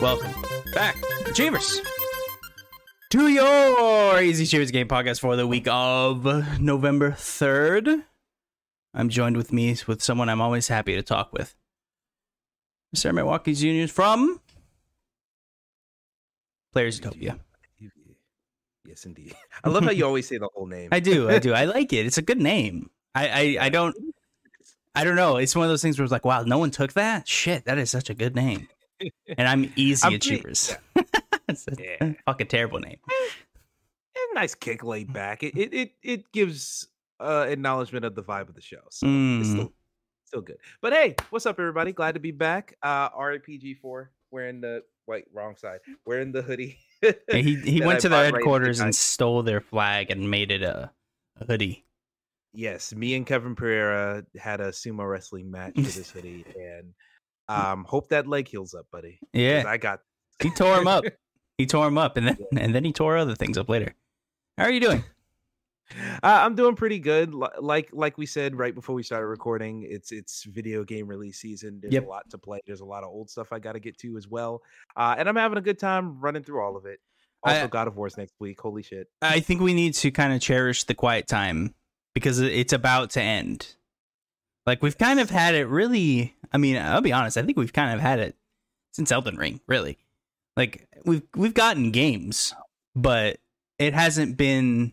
Welcome back, Achievers, to your Easy Achievers Game podcast for the week of November 3rd. I'm joined with me with someone I'm always happy to talk with. Mr. Milwaukee's Union from Players Utopia. Yes, indeed. I love how you always say the whole name. I do, I do. I like it. It's a good name. I, I, I don't I don't know. It's one of those things where it's like, wow, no one took that? Shit, that is such a good name. And I'm easy I'm achievers. it's a Yeah. fucking terrible name. A nice kick laid back. It it it, it gives uh acknowledgement of the vibe of the show. So it's Mm. still still good. But hey, what's up everybody? Glad to be back. Uh RPG4 wearing the wait, wrong side. Wearing the hoodie. Yeah, he he went I to their bought right headquarters and stole their flag and made it a, a hoodie. Yes, me and Kevin Pereira had a sumo wrestling match for this hoodie and um hope that leg heals up, buddy. Yeah, I got he tore him up. He tore him up, and then and then he tore other things up later. How are you doing? Uh, I'm doing pretty good. Li- Like like we said right before we started recording, it's it's video game release season. There's Yep. a lot to play. There's a lot of old stuff I got to get to as well. Uh, and I'm having a good time running through all of it. I- Also, God of War's next week. Holy shit! I think we need to kind of cherish the quiet time because it's about to end. Like we've kind of had it really. I mean, I'll be honest. I think we've kind of had it since Elden Ring. Really, like we've we've gotten games, but it hasn't been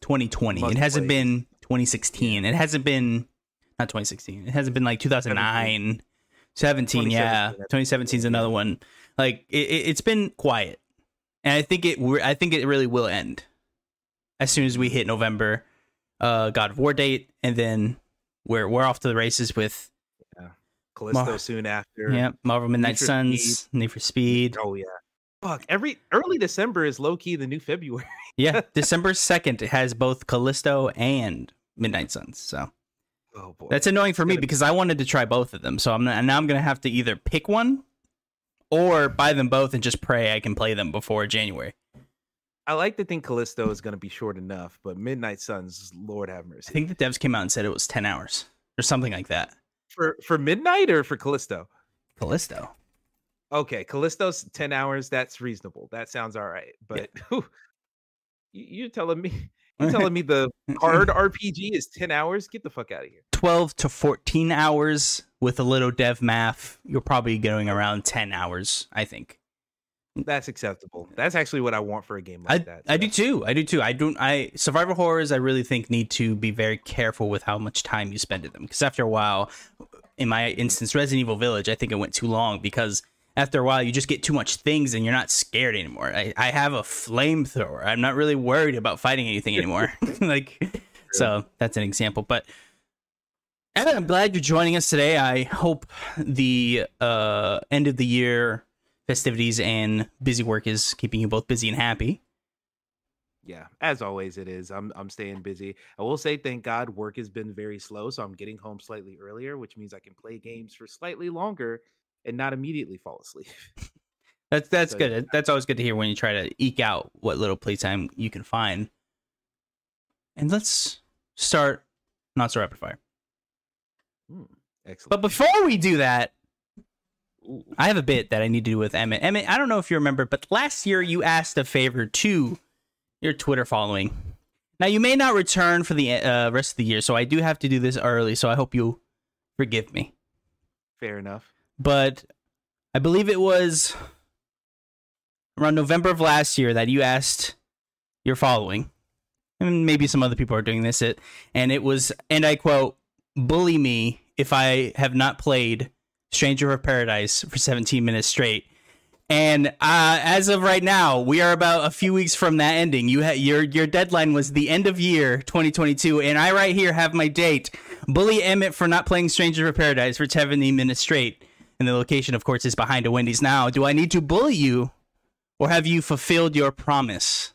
2020. Much It hasn't been 2016. It hasn't been not 2016. It hasn't been like 2009, 17. Yeah, 2017, 2017 is another one. Like it, it, it's been quiet, and I think it. I think it really will end as soon as we hit November. Uh, God of War date, and then we're we're off to the races with Callisto Mar- soon after. yeah Marvel Midnight Suns, Need for Speed. Oh yeah. Fuck. Every early December is low key the new February. Yeah, December second has both Callisto and Midnight Suns. So Oh boy. that's annoying for me because I wanted to try both of them. So I'm not, now I'm gonna have to either pick one or buy them both and just pray I can play them before January. I like to think Callisto is going to be short enough, but Midnight Suns, Lord have mercy. I think the devs came out and said it was ten hours or something like that. For for Midnight or for Callisto? Callisto. Okay, Callisto's 10 hours. That's reasonable. That sounds all right. But whew, you, you're telling me you're telling me the hard RPG is 10 hours? Get the fuck out of here. 12 to 14 hours with a little dev math. You're probably going around 10 hours, I think. That's acceptable. That's actually what I want for a game like I, that. I do too. I do too. I don't. I survival horrors. I really think need to be very careful with how much time you spend in them because after a while, in my instance, Resident Evil Village, I think it went too long because after a while you just get too much things and you're not scared anymore. I, I have a flamethrower. I'm not really worried about fighting anything anymore. like, so that's an example. But Evan, I'm glad you're joining us today. I hope the uh, end of the year festivities and busy work is keeping you both busy and happy. Yeah, as always it is. I'm I'm staying busy. I will say thank God work has been very slow, so I'm getting home slightly earlier, which means I can play games for slightly longer and not immediately fall asleep. That's that's So, good. That's always good to hear when you try to eke out what little playtime you can find. And let's start not so rapid fire. Hmm, excellent. But before we do that, Ooh, I have a bit that I need to do with Emmett. Emmett, I don't know if you remember, but last year you asked a favor to your Twitter following. Now you may not return for the uh, rest of the year, so I do have to do this early. So I hope you forgive me. fair enough. but I believe it was around November of last year that you asked your following, and maybe some other people are doing this. It and it was, and I quote, "Bully me if I have not played Stranger of Paradise for 17 minutes straight." And uh, as of right now, we are about a few weeks from that ending. You ha- your your deadline was the end of year 2022, and I right here have my date. Bully Emmett for not playing Stranger of Paradise for 70 minutes straight. And the location, of course, is behind a Wendy's now. Do I need to bully you, or have you fulfilled your promise?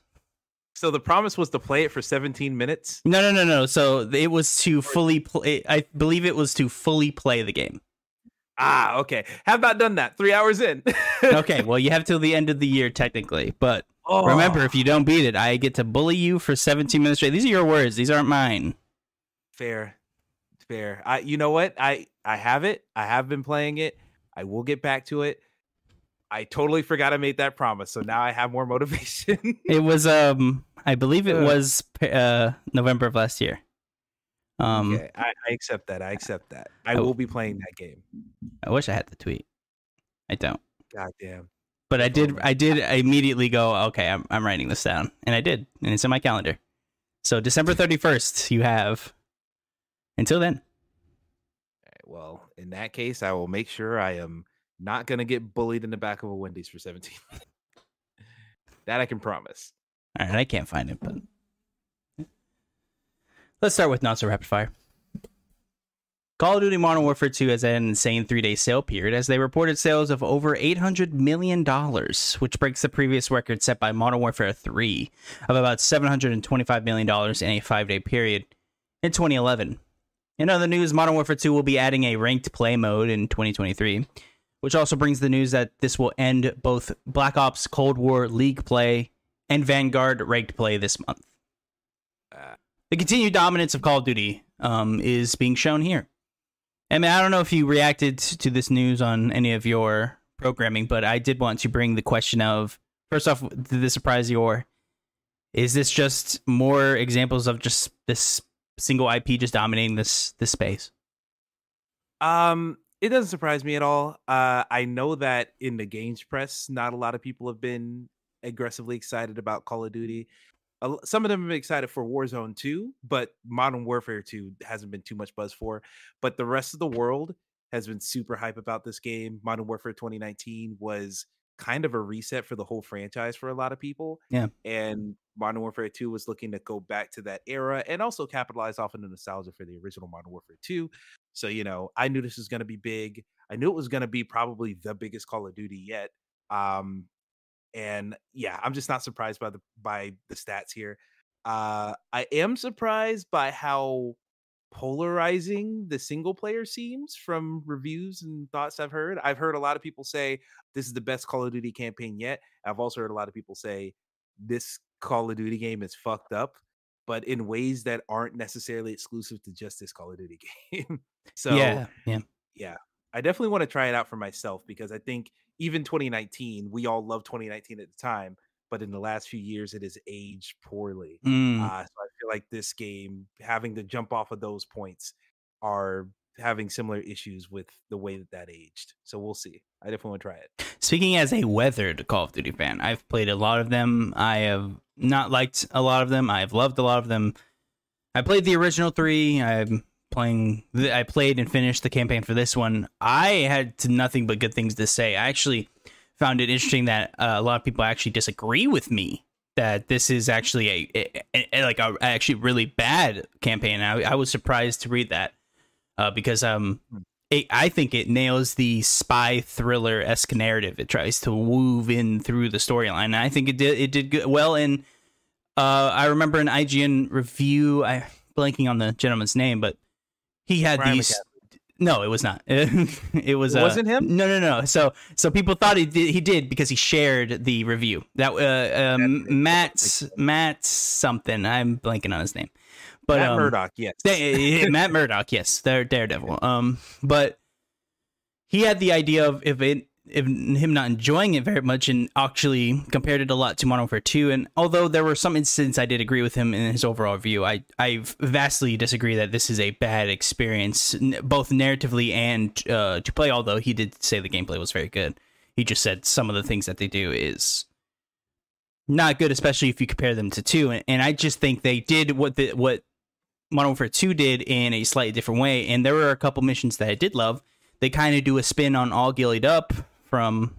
So the promise was to play it for 17 minutes. No, no, no, no. So it was to fully play. I believe it was to fully play the game. Ah, okay. Have not done that. Three hours in. Okay, well, you have till the end of the year technically, but Oh, remember, if you don't beat it, I get to bully you for 17 minutes straight. These are your words; these aren't mine. fair, fair. I, you know what? I, I have it. I have been playing it. I will get back to it. I totally forgot I made that promise, so now I have more motivation. It was um I believe it was uh November of last year. Um okay, I, I accept that. I accept that. I Oh. will be playing that game. I wish I had the tweet. I don't. God damn. But I did I did immediately go, okay, I'm I'm writing this down. And I did. And it's in my calendar. So December 31st you have until then. All right, well, in that case, I will make sure I am not gonna get bullied in the back of a Wendy's for 17. that I can promise. All right, I can't find it, but let's start with not so rapid fire. Call of Duty Modern Warfare 2 has had an insane three day sale period as they reported sales of over $800 million, which breaks the previous record set by Modern Warfare 3 of about $725 million in a five day period in 2011. In other news, Modern Warfare 2 will be adding a ranked play mode in 2023, which also brings the news that this will end both Black Ops Cold War League play and Vanguard ranked play this month. The continued dominance of Call of Duty um, is being shown here. I mean, I don't know if you reacted to this news on any of your programming, but I did want to bring the question of first off, did this surprise you, or is this just more examples of just this single IP just dominating this this space? Um, it doesn't surprise me at all. Uh, I know that in the games press, not a lot of people have been aggressively excited about Call of Duty. Some of them have been excited for Warzone 2, but Modern Warfare 2 hasn't been too much buzz for. But the rest of the world has been super hype about this game. Modern Warfare 2019 was kind of a reset for the whole franchise for a lot of people. Yeah. And Modern Warfare 2 was looking to go back to that era and also capitalize off of the nostalgia for the original Modern Warfare 2. So, you know, I knew this was going to be big. I knew it was going to be probably the biggest Call of Duty yet. Um, and yeah, I'm just not surprised by the by the stats here. Uh, I am surprised by how polarizing the single player seems from reviews and thoughts I've heard. I've heard a lot of people say this is the best Call of Duty campaign yet. I've also heard a lot of people say this Call of Duty game is fucked up, but in ways that aren't necessarily exclusive to just this Call of Duty game. so yeah, yeah. yeah, I definitely want to try it out for myself because I think even 2019, we all loved 2019 at the time, but in the last few years, it has aged poorly. Mm. Uh, so I feel like this game, having to jump off of those points, are having similar issues with the way that that aged. So we'll see. I definitely want to try it. Speaking as a weathered Call of Duty fan, I've played a lot of them. I have not liked a lot of them. I've loved a lot of them. I played the original three. I'm playing. The, I played and finished the campaign for this one. I had to- nothing but good things to say. I actually found it interesting that uh, a lot of people actually disagree with me that this is actually a, a, a- like a actually really bad campaign. I, I was surprised to read that uh, because um it, I think it nails the spy thriller esque narrative. It tries to move in through the storyline. I think it did it did good, well. And uh, I remember an IGN review. I blanking on the gentleman's name, but he had Ryan these. No, it was not. it was. It uh, wasn't him? No, no, no. So, so people thought he did. He did because he shared the review. That uh, um, Matt Matt something. I'm blanking on his name. But Matt um, Murdock, yes. they- Matt Murdock, yes, they're Daredevil. Um, but he had the idea of if it, him not enjoying it very much, and actually compared it a lot to Modern Warfare Two. And although there were some instances I did agree with him in his overall view, I I vastly disagree that this is a bad experience, both narratively and uh, to play. Although he did say the gameplay was very good, he just said some of the things that they do is not good, especially if you compare them to two. And, and I just think they did what the what Modern Warfare 2 did in a slightly different way. And there were a couple missions that I did love. They kind of do a spin on All Ghillied Up from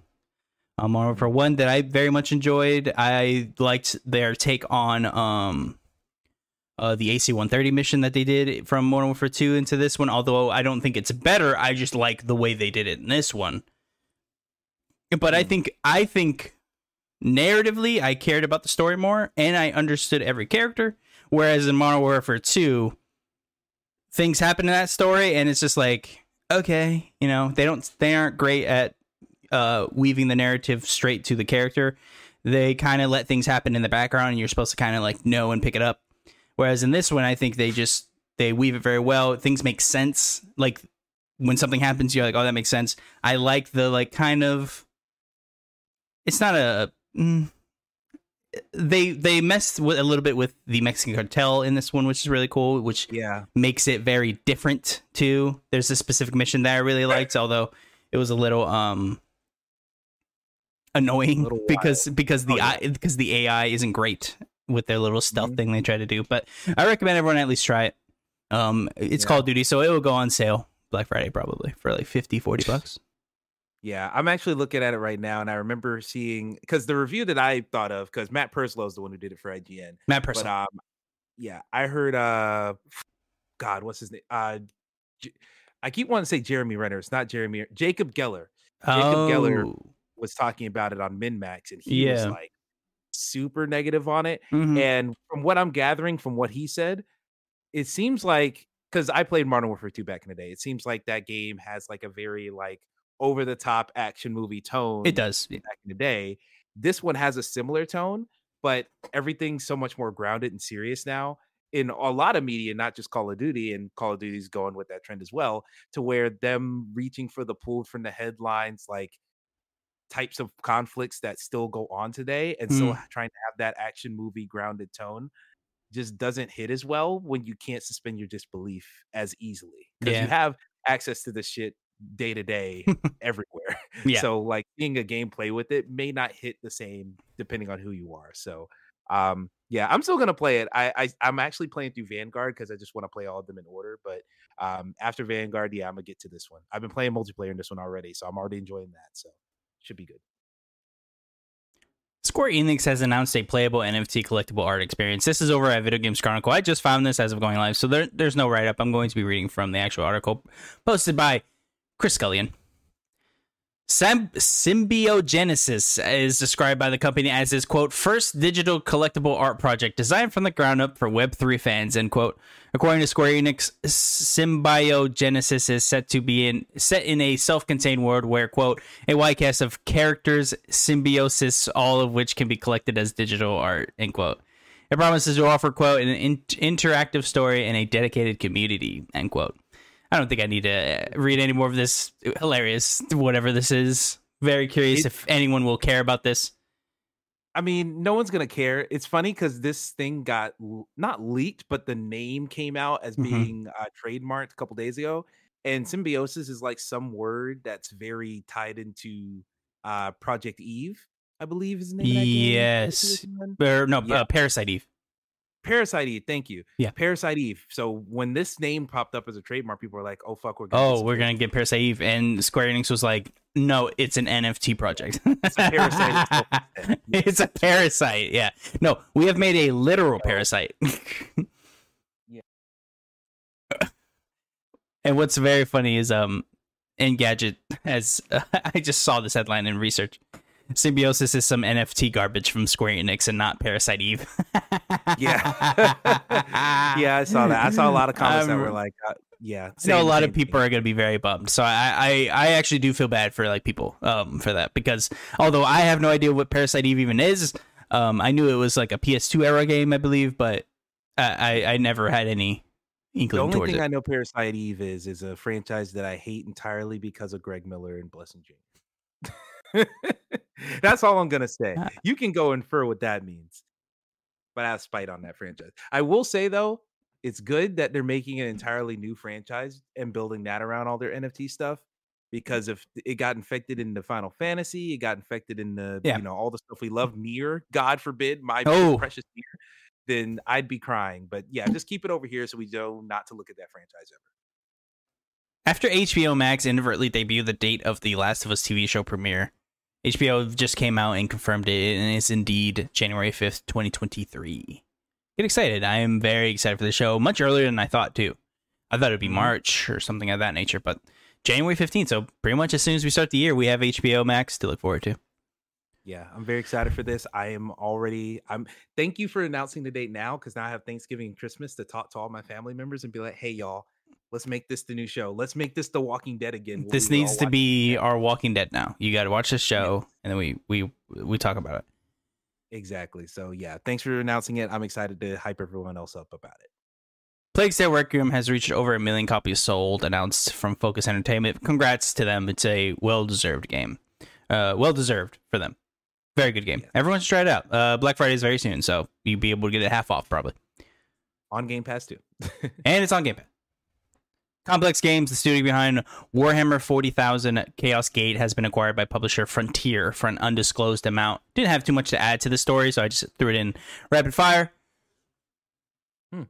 uh, Modern Warfare 1 that I very much enjoyed. I liked their take on um, uh, the AC 130 mission that they did from Modern Warfare 2 into this one. Although I don't think it's better, I just like the way they did it in this one. But I Hmm. think I think narratively I cared about the story more and I understood every character. Whereas in Modern Warfare 2, things happen in that story and it's just like, okay, you know, they don't they aren't great at uh weaving the narrative straight to the character. They kind of let things happen in the background and you're supposed to kind of like know and pick it up. Whereas in this one I think they just they weave it very well. Things make sense. Like when something happens you're like, "Oh, that makes sense." I like the like kind of it's not a. Mm, they they messed with a little bit with the Mexican cartel in this one, which is really cool. Which Yeah. makes it very different too. There's a specific mission that I really liked, although it was a little um annoying because because the Oh, yeah. Because the AI isn't great with their little stealth Mhm. thing they try to do. But I recommend everyone at least try it. Um, it's Yeah. Call of Duty, so it will go on sale Black Friday probably for like 50, 40 bucks. Yeah, I'm actually looking at it right now, and I remember seeing because the review that I thought of, because Matt Purslow is the one who did it for IGN. Matt But um, yeah, I heard uh, God, what's his name? Uh, J- I keep wanting to say Jeremy Renner. It's not Jeremy. Jacob Geller Jacob Geller oh, was talking about it on MinMax, and he was like super negative on it. mhm. And from what I'm gathering from what he said, it seems like because I played Modern Warfare 2 back in the day, it seems like that game has like a very like over the top action movie tone it does. Back in the day. This one has a similar tone, but everything's so much more grounded and serious now in a lot of media, not just Call of Duty, and Call of Duty's going with that trend as well, to where them reaching for the pulled from the headlines, like types of conflicts that still go on today, and still trying to have that action movie grounded tone just doesn't hit as well when you can't suspend your disbelief as easily because Yeah. you have access to this shit day to day everywhere. Yeah. So like being a gameplay with it may not hit the same depending on who you are. So um yeah, I'm still gonna play it. I, I I'm actually playing through Vanguard because I just want to play all of them in order. But um after Vanguard, yeah, I'm gonna get to this one. I've been playing multiplayer in this one already, so I'm already enjoying that. So should be good. Square Enix has announced a playable NFT collectible art experience. This is over at Video Games Chronicle. I just found this as of going live, so there, there's no write up. I'm going to be reading from the actual article posted by Chris Scullion. Sym- Symbiogenesis is described by the company as his quote first digital collectible art project designed from the ground up for Web3 fans end quote. According to Square Enix, Symbiogenesis is set to be in set in a self-contained world where quote a wide cast of characters symbiosis, all of which can be collected as digital art end quote. It promises to offer quote an in- interactive story and a dedicated community end quote. I don't think I need to read any more of this. Hilarious, whatever this is. Very curious It- if anyone will care about this. I mean, no one's gonna care. It's funny because this thing got not leaked, but the name came out as Mhm. being uh, trademarked a couple days ago. And symbiosis is like some word that's very tied into uh, Project Eve, I believe is the name. Of that game. Yes. Is it one? Or no, Yeah. uh, Parasite Eve. Parasite Eve. Thank you. Yeah. Parasite Eve. So when this name popped up as a trademark, people were like, "Oh fuck, we're gonna Oh, we're gonna get Parasite Eve, and Square Enix was like, "No, it's an NFT project. It's a parasite it's a parasite. Yeah, no, we have made a literal parasite. Yeah. And what's very funny is um, Engadget has I just saw this headline in research. Symbiosis is some NFT garbage from Square Enix and not Parasite Eve. Yeah. yeah, I saw that. I saw a lot of comments that Um, were like, uh, "Yeah." I know a lot same of people thing. are going to be very bummed. So I, I, I actually do feel bad for like people um for that because although I have no idea what Parasite Eve even is, um I knew it was like a PS2 era game I believe, but I I, I never had any inkling. The only thing it. I know Parasite Eve is is a franchise that I hate entirely because of Greg Miller and Blessing Jr. That's all I'm gonna say. Ah. You can go infer what that means, but I have spite on that franchise. I will say though, it's good that they're making an entirely new franchise and building that around all their NFT stuff. Because if it got infected in the Final Fantasy, it got infected in the Yeah. you know all the stuff we love, Mirror, God forbid, my Oh. precious Mirror, then I'd be crying. But yeah, just keep it over here so we know not to look at that franchise ever. After HBO Max inadvertently debuted the date of the Last of Us TV show premiere, HBO just came out and confirmed it, and it's indeed January 5th, 2023. Get excited. I am very excited for the show, much earlier than I thought, too. I thought it'd be Mhm. March or something of that nature, but January 15th, so pretty much as soon as we start the year, we have HBO Max to look forward to. Yeah, I'm very excited for this. I am already. I'm. Thank you for announcing the date now, because now I have Thanksgiving and Christmas to talk to all my family members and be like, "Hey, y'all, let's make this the new show. Let's make this The Walking Dead again." This we needs to be it." our Walking Dead now. You got to watch this show, and then we we we talk about it. exactly. So yeah, thanks for announcing it. I'm excited to hype everyone else up about it. Plague Tale Requiem has reached over a million copies sold, announced from Focus Entertainment. Congrats to them. It's a well deserved game. Uh, well deserved for them. Very good game. Yes. Everyone should try it out. Uh, Black Friday is very soon, so you'll be able to get it half off probably. On Game Pass too. and it's on Game Pass. Complex Games, the studio behind Warhammer 40,000 Chaos Gate, has been acquired by publisher Frontier for an undisclosed amount. Didn't have too much to add to the story, so I just threw it in rapid fire. Hmm.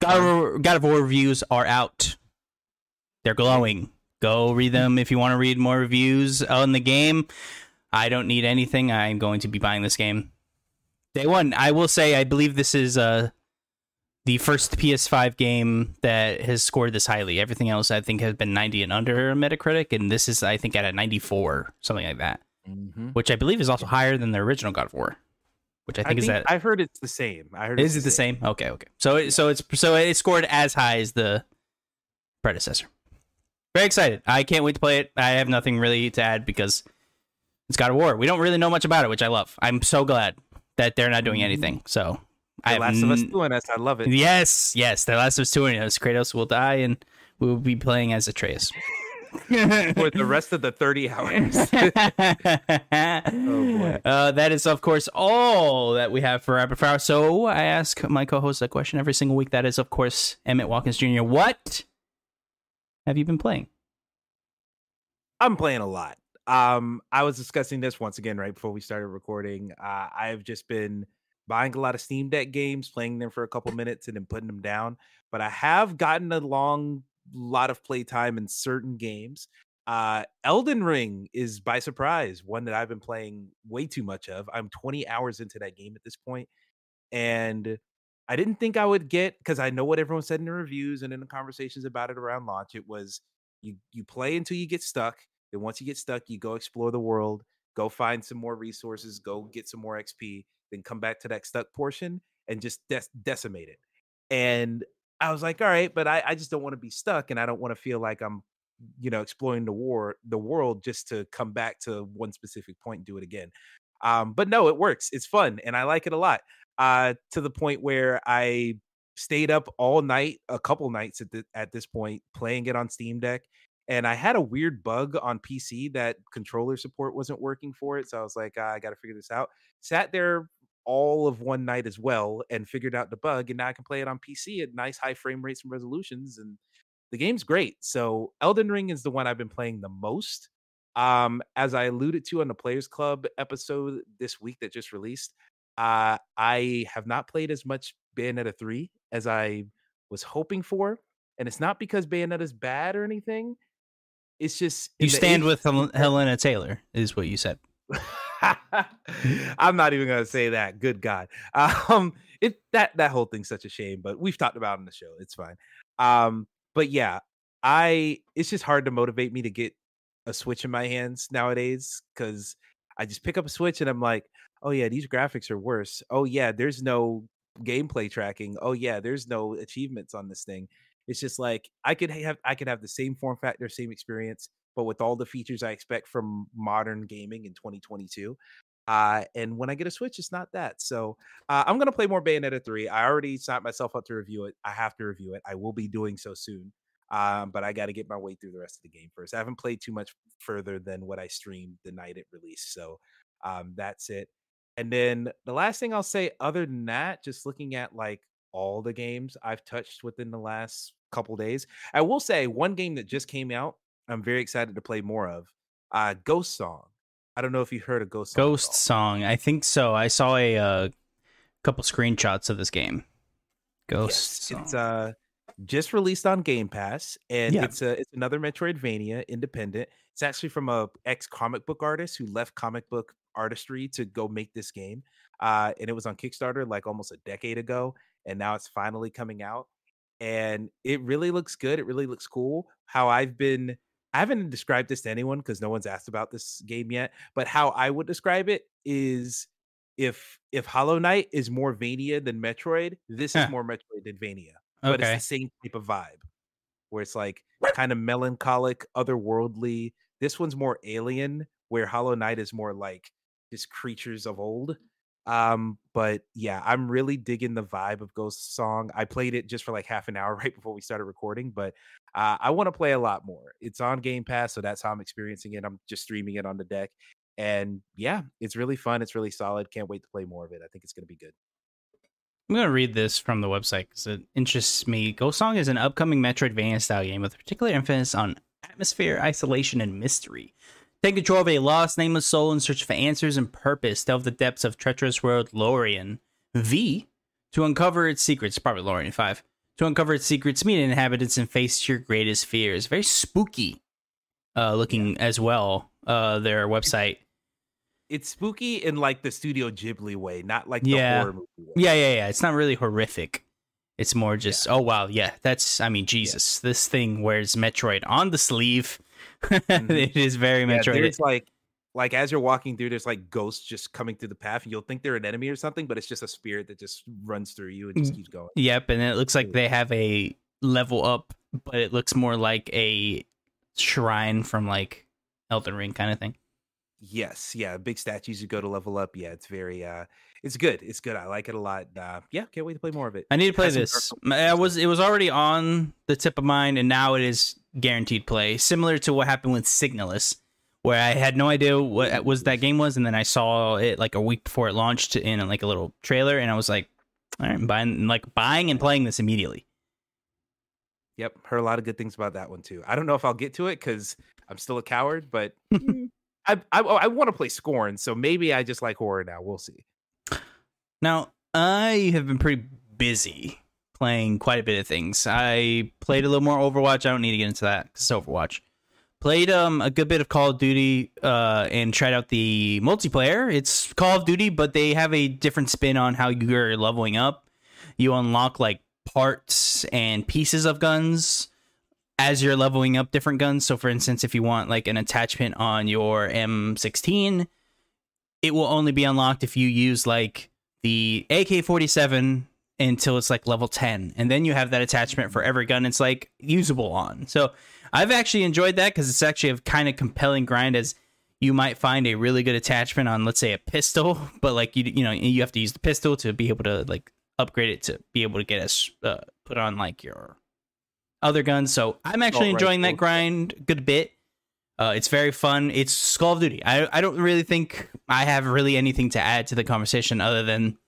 God, of War, God of War reviews are out. They're glowing. Go read them if you want to read more reviews on the game. I don't need anything. I'm going to be buying this game day one. I will say, I believe this is uh, the first PS5 game that has scored this highly. Everything else, I think, has been 90 and under Metacritic, and this is, I think, at a 94, something like that, Mhm. which I believe is also higher than the original God of War. Which I think, is that I've heard it's the same. I heard is it's it the same? Okay, okay. So it, so it's so it scored as high as the predecessor. Very excited. I can't wait to play it. I have nothing really to add because it's God of War. We don't really know much about it, which I love. I'm so glad that they're not doing anything. So I The Last of Us doing us. I love it. Yes, yes. The Last of Us 2 and us. Kratos will die and we will be playing as Atreus. For the rest of the 30 hours. boy. Uh, that is, of course, all that we have for Rapid Fire. So I ask my co host a question every single week. That is, of course, Emmett Watkins Jr. What have you been playing? I'm playing a lot. Um, I was discussing this once again right before we started recording. Uh, I've just been buying a lot of Steam Deck games, playing them for a couple minutes, and then putting them down. But I have gotten a long lot of playtime in certain games. Uh, Elden Ring is by surprise one that I've been playing way too much of. I'm 20 hours into that game at this point, and I didn't think I would get because I know what everyone said in the reviews and in the conversations about it around launch. It was you you play until you get stuck Then once you get stuck, you go explore the world, go find some more resources, go get some more XP, then come back to that stuck portion and just decimate it. And I was like, all right, but I, I just don't want to be stuck and I don't want to feel like I'm, you know, exploring the war, the world just to come back to one specific point and do it again. Um, but no, it works. It's fun and I like it a lot. Uh, to the point where I stayed up all night, a couple nights at the, at this point, playing it on Steam Deck and I had a weird bug on PC that controller support wasn't working for it. So I was like, ah, I got to figure this out. Sat there all of one night as well and figured out the bug, and now I can play it on PC at nice high frame rates and resolutions, and the game's great. So Elden Ring is the one I've been playing the most. Um, as I alluded to on the Players Club episode this week that just released, uh, I have not played as much Bayonetta 3 as I was hoping for. And it's not because Bayonetta is bad or anything it's just You stand with Hel- Hellena Taylor, is what you said. I'm not even gonna say that. Good God, um, it that that whole thing's such a shame. But we've talked about it on the show. It's fine. Um, but yeah, I it's just hard to motivate me to get a Switch in my hands nowadays because I just pick up a Switch and I'm like, oh yeah, these graphics are worse. Oh yeah, there's no gameplay tracking. Oh yeah, there's no achievements on this thing. It's just like I could have I could have the same form factor, same experience, but with all the features I expect from modern gaming in 2022. Uh, and when I get a Switch, it's not that. So uh, I'm gonna play more Bayonetta 3. I already signed myself up to review it. I have to review it. I will be doing so soon. Um, but I got to get my way through the rest of the game first. I haven't played too much further than what I streamed the night it released. So um, that's it. And then the last thing I'll say, other than that, just looking at like all the games I've touched within the last couple days, I will say one game that just came out. I'm very excited to play more of. Uh, Ghost Song. I don't know if you heard of Ghost Song. Ghost Song. I think so. I saw a uh, couple screenshots of this game. Ghost Yes, Song. It's uh just released on Game Pass, and Yeah. it's a it's another Metroidvania, independent. It's actually from a ex comic book artist who left comic book artistry to go make this game. Uh, and it was on Kickstarter like almost a decade ago, and now it's finally coming out. And it really looks good. It really looks cool. How I've been, I haven't described this to anyone because no one's asked about this game yet. But how I would describe it is if if Hollow Knight is more Vania than Metroid, this Huh. is more Metroid than Vania Okay. but it's the same type of vibe where it's like kind of melancholic, otherworldly. This one's more alien, where Hollow Knight is more like just creatures of old. Um, but yeah, I'm really digging the vibe of Ghost Song. I played it just for like half an hour right before we started recording, but uh, I want to play a lot more. It's on Game Pass, so that's how I'm experiencing it. I'm just streaming it on the deck, And yeah, it's really fun. It's really solid. Can't wait to play more of it. I think it's going to be good. I'm gonna read this from the website because it interests me. Ghost Song is an upcoming Metroidvania style game with particular emphasis on atmosphere, isolation, and mystery. Take control of a lost, nameless soul in search for answers and purpose. Delve the depths of treacherous world Lorien V to uncover its secrets. Probably Lorien Five to uncover its secrets, meet inhabitants, and face your greatest fears. Very spooky uh, looking as well. Uh, their website it's spooky in like the Studio Ghibli way, not like Yeah. horror movie. Yeah, yeah, yeah. It's not really horrific. It's more just, oh wow, yeah. That's, I mean, Jesus, this thing wears Metroid on the sleeve. it is very Mm-hmm. Yeah, Metroid. there's like like as you're walking through, there's like ghosts just coming through the path, and you'll think they're an enemy or something, but it's just a spirit that just runs through you and just Mm. keeps going. yep, and it looks like they have a level up, but it looks more like a shrine from like Elden Ring kind of thing. Yes, yeah, big statues you go to level up. Yeah, it's very uh it's good. It's good. I like it a lot. Uh yeah, can't wait to play more of it. I need to play this. I was it was already on the tip of mind, and now it is guaranteed play. Similar to what happened with Signalis, where I had no idea what was that game was, and then I saw it like a week before it launched in like a little trailer, and I was like, all right, I'm buying like buying and playing this immediately. Yep, heard a lot of good things about that one too. I don't know if I'll get to it because I'm still a coward, but I I, oh, I want to play Scorn, so maybe I just like horror now. We'll see. Now, I have been pretty busy playing quite a bit of things. I played a little more Overwatch. I don't need to get into that 'cause it's Overwatch. Played um a good bit of Call of Duty uh and tried out the multiplayer. It's Call of Duty, but they have a different spin on how you're leveling up. You unlock like parts and pieces of guns as you're leveling up different guns. So for instance, if you want like an attachment on your M16, it will only be unlocked if you use like the AK-47 until it's like level 10 and then you have that attachment for every gun it's like usable on. So I've actually enjoyed that cuz it's actually a kind of compelling grind as you might find a really good attachment on let's say a pistol, but like you you know you have to use the pistol to be able to like upgrade it to be able to get us uh, put on like your other guns. So I'm actually enjoying that grind good bit. Uh, it's very fun. It's Call of Duty. I I don't really think I have really anything to add to the conversation other than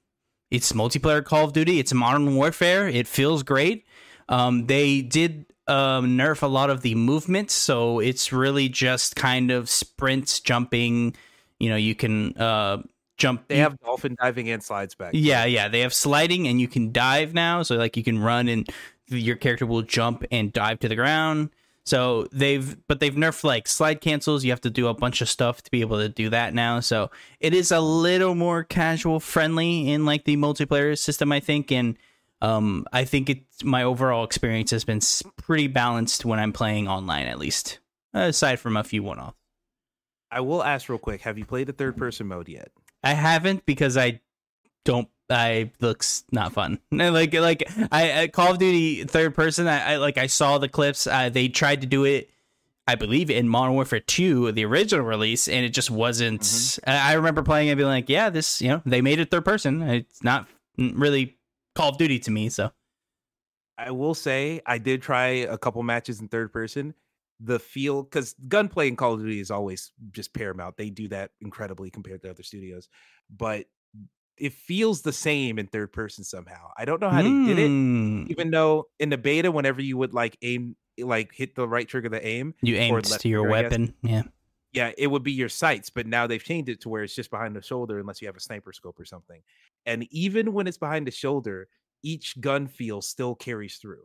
it's multiplayer Call of Duty. It's Modern Warfare. It feels great. Um, they did um, nerf a lot of the movement, so it's really just kind of sprints, jumping. You know, you can uh, jump. They have dolphin diving and slides back. Yeah, yeah, they have sliding and you can dive now. So like you can run and your character will jump and dive to the ground. So they've but they've nerfed like slide cancels. You have to do a bunch of stuff to be able to do that now. So it is a little more casual friendly in like the multiplayer system, I think. And um, I think it's my overall experience has been pretty balanced when I'm playing online, at least aside from a few one off. I will ask real quick: Have you played the third person mode yet? I haven't because I don't. I looks not fun. Like like I, I Call of Duty third person. I, I like I saw the clips. Uh, they tried to do it. I believe in Modern Warfare 2, the original release, and it just wasn't. I I remember playing it and being like, yeah, this, you know, they made it third person. It's not really Call of Duty to me. So, I will say I did try a couple matches in third person. The feel because gunplay in Call of Duty is always just paramount. They do that incredibly compared to other studios, but it feels the same in third person somehow. I don't know how they did it. Hmm. Even though in the beta, whenever you would like aim, like hit the right trigger to aim, You aimed to your trigger, weapon. Yeah. yeah, it would be your sights, but now they've changed it to where it's just behind the shoulder unless you have a sniper scope or something. And even when it's behind the shoulder, each gun feel still carries through.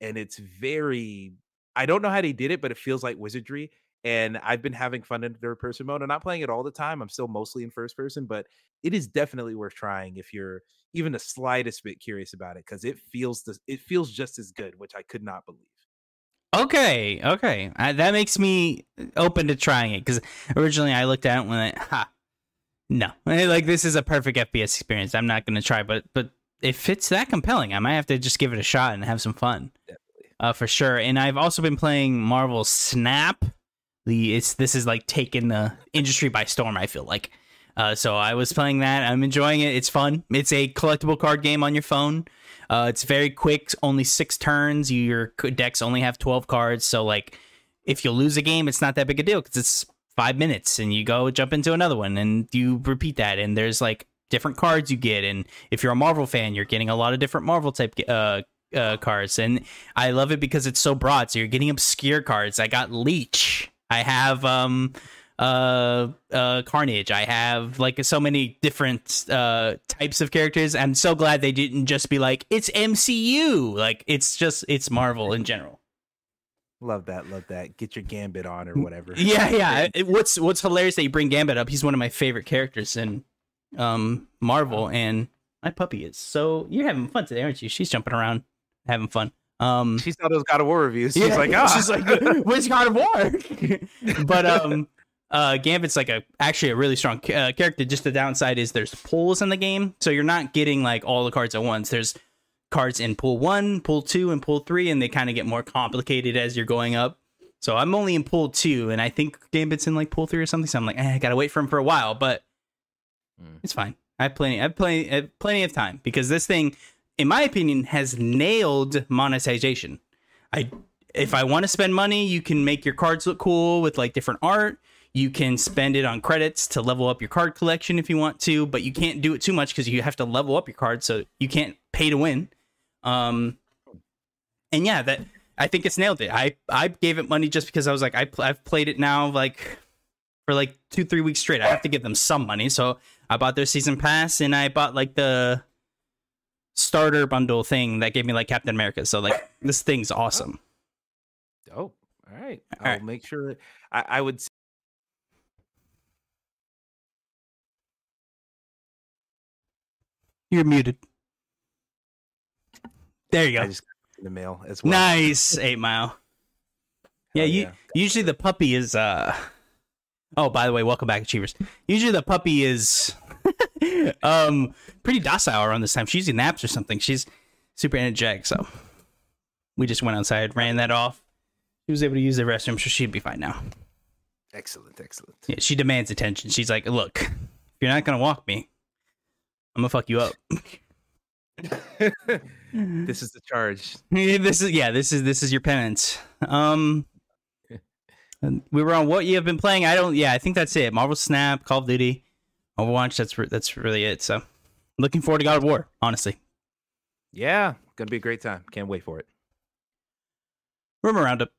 And it's very I don't know how they did it, but it feels like wizardry. And I've been having fun in third person mode. I'm not playing it all the time. I'm still mostly in first person, but it is definitely worth trying if you're even the slightest bit curious about it because it feels the, it feels just as good, which I could not believe. Okay, okay, uh, that makes me open to trying it because originally I looked at it when I, ha, no, like this is a perfect FPS experience. I'm not going to try, but but if it's that compelling, I might have to just give it a shot and have some fun, Definitely. uh, for sure. And I've also been playing Marvel Snap. The it's this is like taking the industry by storm. I feel like. Uh, so I was playing that. I'm enjoying it. It's fun. It's a collectible card game on your phone. Uh, it's very quick, only six turns. Your decks only have 12 cards. So, like, if you lose a game, it's not that big a deal because it's five minutes and you go jump into another one and you repeat that and there's like different cards you get and if you're a marvel fan you're getting a lot of different marvel type uh, uh cards and i love it because it's so broad so you're getting obscure cards i got leech i have um uh uh carnage. I have like so many different uh types of characters. I'm so glad they didn't just be like it's mcu like it's just it's marvel in general. Love that, love that. Get your Gambit on or whatever. yeah yeah. It- what's what's hilarious that you bring gambit up? He's one of my favorite characters in um marvel and my puppy is so you're having fun today aren't you? She's jumping around having fun um She saw those God of War reviews. She's Yeah, like, ah. she's like, "Where's God of War?" but um, uh, Gambit's like a actually a really strong uh, character. Just the downside is there's pools in the game, so you're not getting like all the cards at once. There's cards in pool one, pool two, and pool three, and they kind of get more complicated as you're going up. So I'm only in pool two, and I think Gambit's in like pool three or something. So I'm like, eh, I gotta wait for him for a while, but Mm. it's fine. I have plenty. I have plenty. I have plenty of time because this thing, in my opinion, has nailed monetization. I if I want to spend money, you can make your cards look cool with like different art. You can spend it on credits to level up your card collection if you want to, but you can't do it too much because you have to level up your cards, so you can't pay to win. Um, and yeah, that I think it's nailed it. I I gave it money just because I was like I pl- I've played it now like for like two three weeks straight. I have to give them some money, so I bought their season pass and I bought like the starter bundle thing that gave me like Captain America. So like this thing's awesome. Dope. All right. All I'll right. make sure that I, I would. You're muted. There you I go. just got the mail as well. Nice, Eight Mile. Yeah, Hell you, usually the puppy is uh Oh, by the way, welcome back, Achievers. Usually the puppy is um pretty docile around this time. She's usually naps or something. She's super energetic, so we just went outside, ran that off. She was able to use the restroom, so she'd be fine now. Excellent. Excellent. Yeah, she demands attention. She's like, "Look, if you're not gonna walk me, I'm gonna fuck you up." this is the charge. this is yeah. This is this is your penance. Um, we were on what you have been playing. I don't. Yeah, I think that's it. Marvel Snap, Call of Duty, Overwatch. That's re- that's really it. So, looking forward to God of War. Honestly, Yeah, gonna be a great time. Can't wait for it. rumor roundup.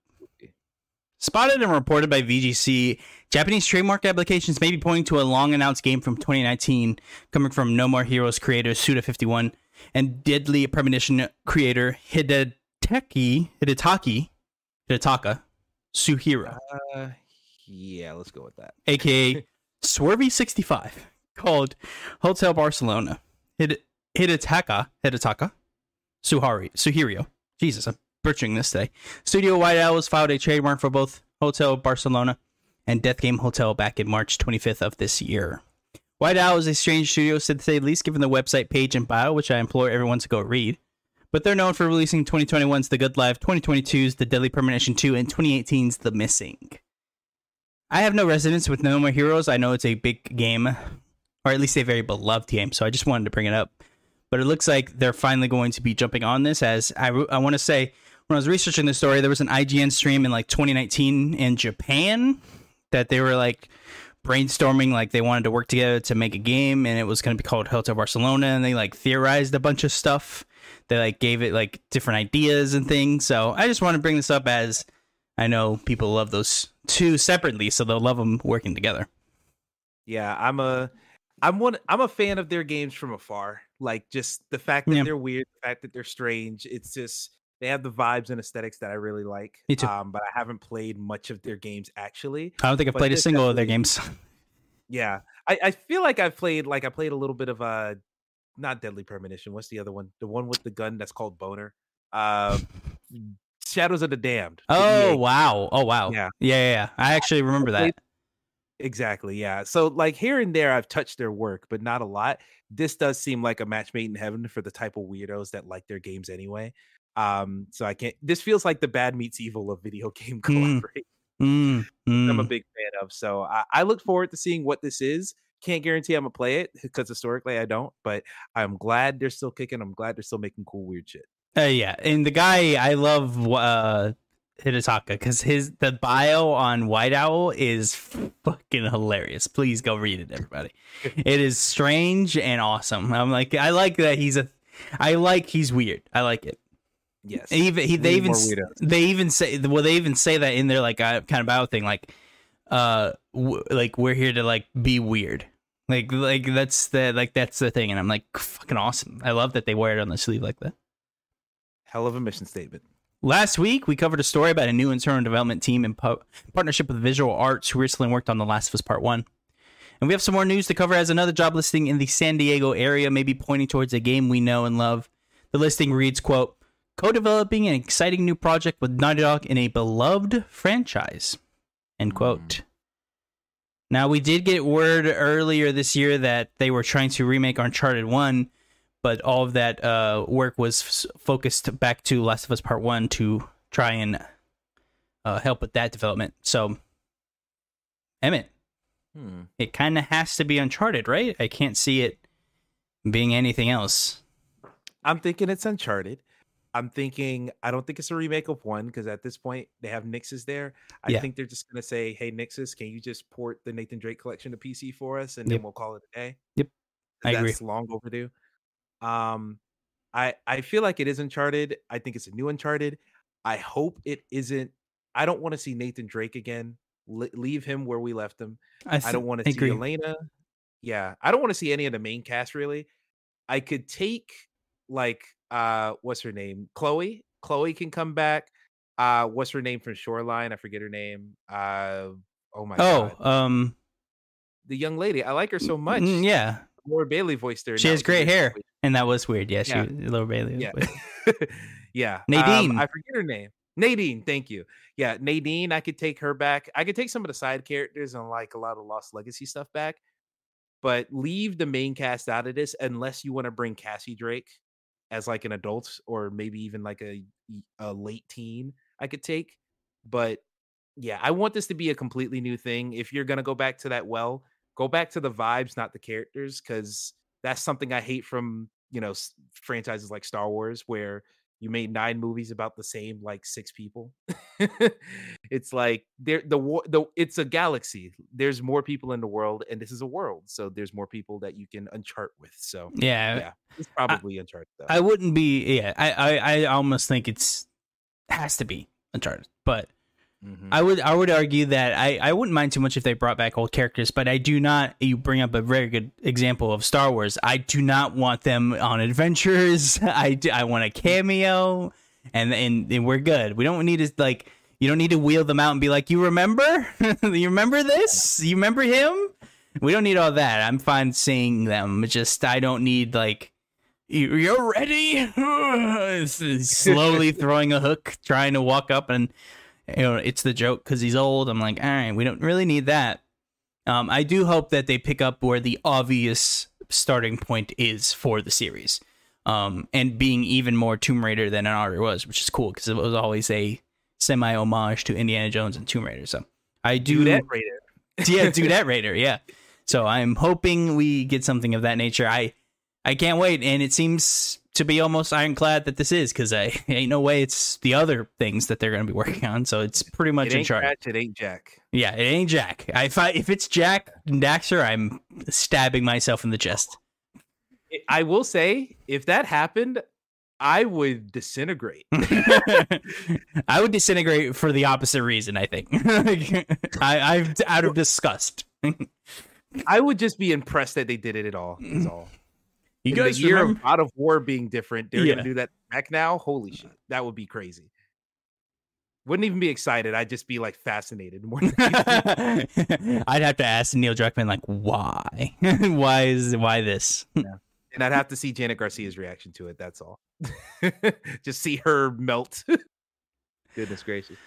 Spotted and reported by VGC, Japanese trademark applications may be pointing to a long announced game from 2019 coming from No More Heroes creator Suda51 and Deadly Premonition creator Hidetaki, Hidetaki, Hidetaka Suehiro, Uh, yeah, let's go with that. aka Swery65, called Hotel Barcelona. Hid- Hidetaka, Hidetaka, Suhari, Suhirio. Jesus, I'm butchering this today. Studio White Owls filed a trademark for both Hotel Barcelona and Death Game Hotel back in March 25th of this year. White Owl is a strange studio, said to say the least, given the website page and bio, which I implore everyone to go read. But they're known for releasing 2021's The Good Life, 2022's The Deadly Premonition 2, and 2018's The Missing. I have no resonance with No More Heroes. I know it's a big game, or at least a very beloved game, so I just wanted to bring it up. But it looks like they're finally going to be jumping on this. As I, I want to say, when I was researching this story, there was an IGN stream in like 2019 in Japan that they were like brainstorming, like they wanted to work together to make a game, and it was going to be called Hotel Barcelona, and they like theorized a bunch of stuff. They like gave it like different ideas and things. So I just want to bring this up as I know people love those two separately, so they'll love them working together. Yeah, I'm a I'm one I'm a fan of their games from afar. Like just the fact that Yeah. they're weird, the fact that they're strange. It's just they have the vibes and aesthetics that I really like. Me too. Um, but I haven't played much of their games actually. I don't think I've played a single of their games. Yeah. I, I feel like I've played like I played a little bit of uh not Deadly Premonition. What's the other one? The one with the gun that's called Boner. Uh Shadows of the Damned. Oh EA wow! Oh wow! Yeah. yeah, yeah. yeah. I actually remember that. Exactly. Yeah. So like here and there, I've touched their work, but not a lot. This does seem like a match made in heaven for the type of weirdos that like their games anyway. Um, so I can't. This feels like the bad meets evil of video game collaboration. Mm, I'm a mm. big fan of. So I, I look forward to seeing what this is. Can't guarantee I'm gonna play it because historically I don't, but I'm glad they're still kicking. I'm glad they're still making cool weird shit. Uh, yeah, and the guy I love. Uh, Hidetaka because his the bio on White Owl is fucking hilarious. Please go read it, everybody. it is strange and awesome. I'm like, I like that he's a, I like he's weird. I like it. Yes. Even he, they even more s- weirdos. they even say well they even say that in their like uh, kind of bio thing like, uh, w- like we're here to like be weird. Like like that's the like that's the thing, and I'm like fucking awesome. I love that they wear it on the sleeve like that. Hell of a mission statement. Last week, we covered a story about a new internal development team in po- partnership with Visual Arts who recently worked on The Last of Us Part 1. And we have some more news to cover as another job listing in the San Diego area may be pointing towards a game we know and love. The listing reads, quote, co-developing an exciting new project with Naughty Dog in a beloved franchise, end hmm. quote. Now, we did get word earlier this year that they were trying to remake Uncharted 1, but all of that uh, work was f- focused back to Last of Us Part 1 to try and uh, help with that development. So, Emmett, Hmm. it kind of has to be Uncharted, right? I can't see it being anything else. I'm thinking it's Uncharted. I'm thinking I don't think it's a remake of one because at this point they have Nixxes there. I Yeah. think they're just gonna say, "Hey Nixxes, can you just port the Nathan Drake collection to PC for us, and Yep. then we'll call it a day." Yep, I agree. That's long overdue. Um, I I feel like it is Uncharted. I think it's a new Uncharted. I hope it isn't. I don't want to see Nathan Drake again. Le- leave him where we left him. I th- don't want to see. Elena. Yeah, I don't want to see any of the main cast really. I could take like uh what's her name? Chloe. Chloe can come back. Uh what's her name from Shoreline? I forget her name. Uh oh my Oh, god. um, The young lady. I like her so much. yeah, Laura Bailey voiced her. She has great hair. and that was weird. Yeah, she Yeah. Laura Bailey. Yeah. yeah. Nadine. Um, I forget her name. Nadine, thank you. Yeah, Nadine, I could take her back. I could take some of the side characters and like a lot of Lost Legacy stuff back, but leave the main cast out of this unless you want to bring Cassie Drake as like an adult or maybe even like a a late teen. I could take, but yeah, I want this to be a completely new thing. If you're gonna go back to that well, go back to the vibes, not the characters, because that's something I hate from you know s- franchises like Star Wars, where you made nine movies about the same like six people. it's like there the war the it's a galaxy. There's more people in the world, and this is a world, so there's more people that you can unchart with. So yeah, yeah, it's probably Uncharted though. I wouldn't be. Yeah, I, I, I almost think it's has to be Uncharted, but Mhm. I would, I would argue that I, I wouldn't mind too much if they brought back old characters, but I do not. You bring up a very good example of Star Wars. I do not want them on adventures. I, do, I want a cameo, and, and and we're good. We don't need to like. You don't need to wheel them out and be like, "You remember? you remember this? You remember him?" We don't need all that. I'm fine seeing them. It's Just I don't need like you're ready. Slowly throwing a hook, trying to walk up, and you know it's the joke because he's old. I'm like, all right, we don't really need that. Um, I do hope that they pick up where the obvious starting point is for the series, um, and being even more Tomb Raider than it already was, which is cool because it was always a semi homage to Indiana Jones and Tomb Raider. So I do do that Raider. yeah, Dudette Raider, yeah. So I'm hoping we get something of that nature. I I can't wait, and it seems to be almost ironclad that this is because I uh, ain't no way it's the other things that they're going to be working on. So it's pretty much It ain't Uncharted. Cratch, it ain't Jack. Yeah, it ain't Jack. I, if I, if it's Jack Daxter, I'm stabbing myself in the chest. I- will say, if that happened, I would disintegrate. I would disintegrate for the opposite reason. I think I, I'm out of disgust. I would just be impressed that they did it at all. Is mm. all. You In guys the year remember? of God of War being different, they're Yeah. gonna do that back now. Holy uh, shit, that would be crazy. Wouldn't even be excited. I'd just be like fascinated. I'd have to ask Neil Druckmann like why? why is why this? and I'd have to see Janet Garcia's reaction to it. That's all. just see her melt. Goodness gracious.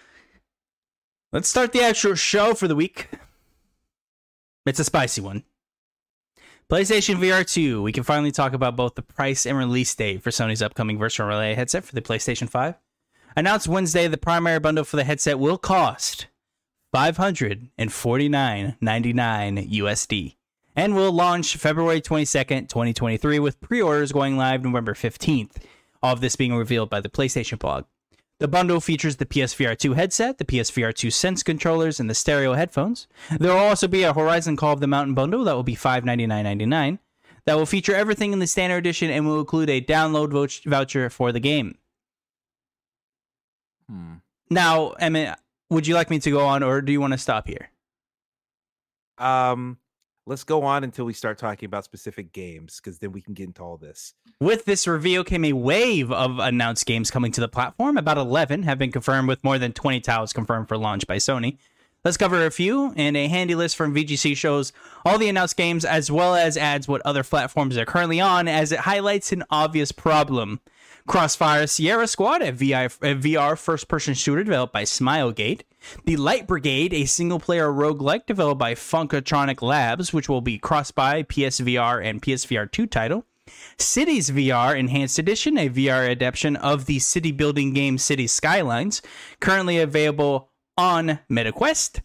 Let's start the actual show for the week. It's a spicy one. PlayStation VR 2. We can finally talk about both the price and release date for Sony's upcoming virtual relay headset for the PlayStation 5. Announced Wednesday, the primary bundle for the headset will cost $549.99 USD and will launch February 22nd, 2023, with pre orders going live November 15th. All of this being revealed by the PlayStation blog. The bundle features the PSVR 2 headset, the PSVR 2 Sense controllers, and the stereo headphones. There will also be a Horizon Call of the Mountain bundle that will be $599.99 that will feature everything in the standard edition and will include a download vouch- voucher for the game. Hmm. Now, Emmett, would you like me to go on or do you want to stop here? Um, let's go on until we start talking about specific games because then we can get into all this. With this reveal came a wave of announced games coming to the platform. About 11 have been confirmed, with more than 20 titles confirmed for launch by Sony. Let's cover a few, and a handy list from VGC shows all the announced games as well as adds what other platforms they're currently on, as it highlights an obvious problem. Crossfire Sierra Squad, a, VR first person shooter developed by Smilegate. The Light Brigade, a single player roguelike developed by Funktronic Labs, which will be cross by PSVR and PSVR 2 title. Cities VR Enhanced Edition, a VR adaptation of the city building game City Skylines, currently available on MetaQuest.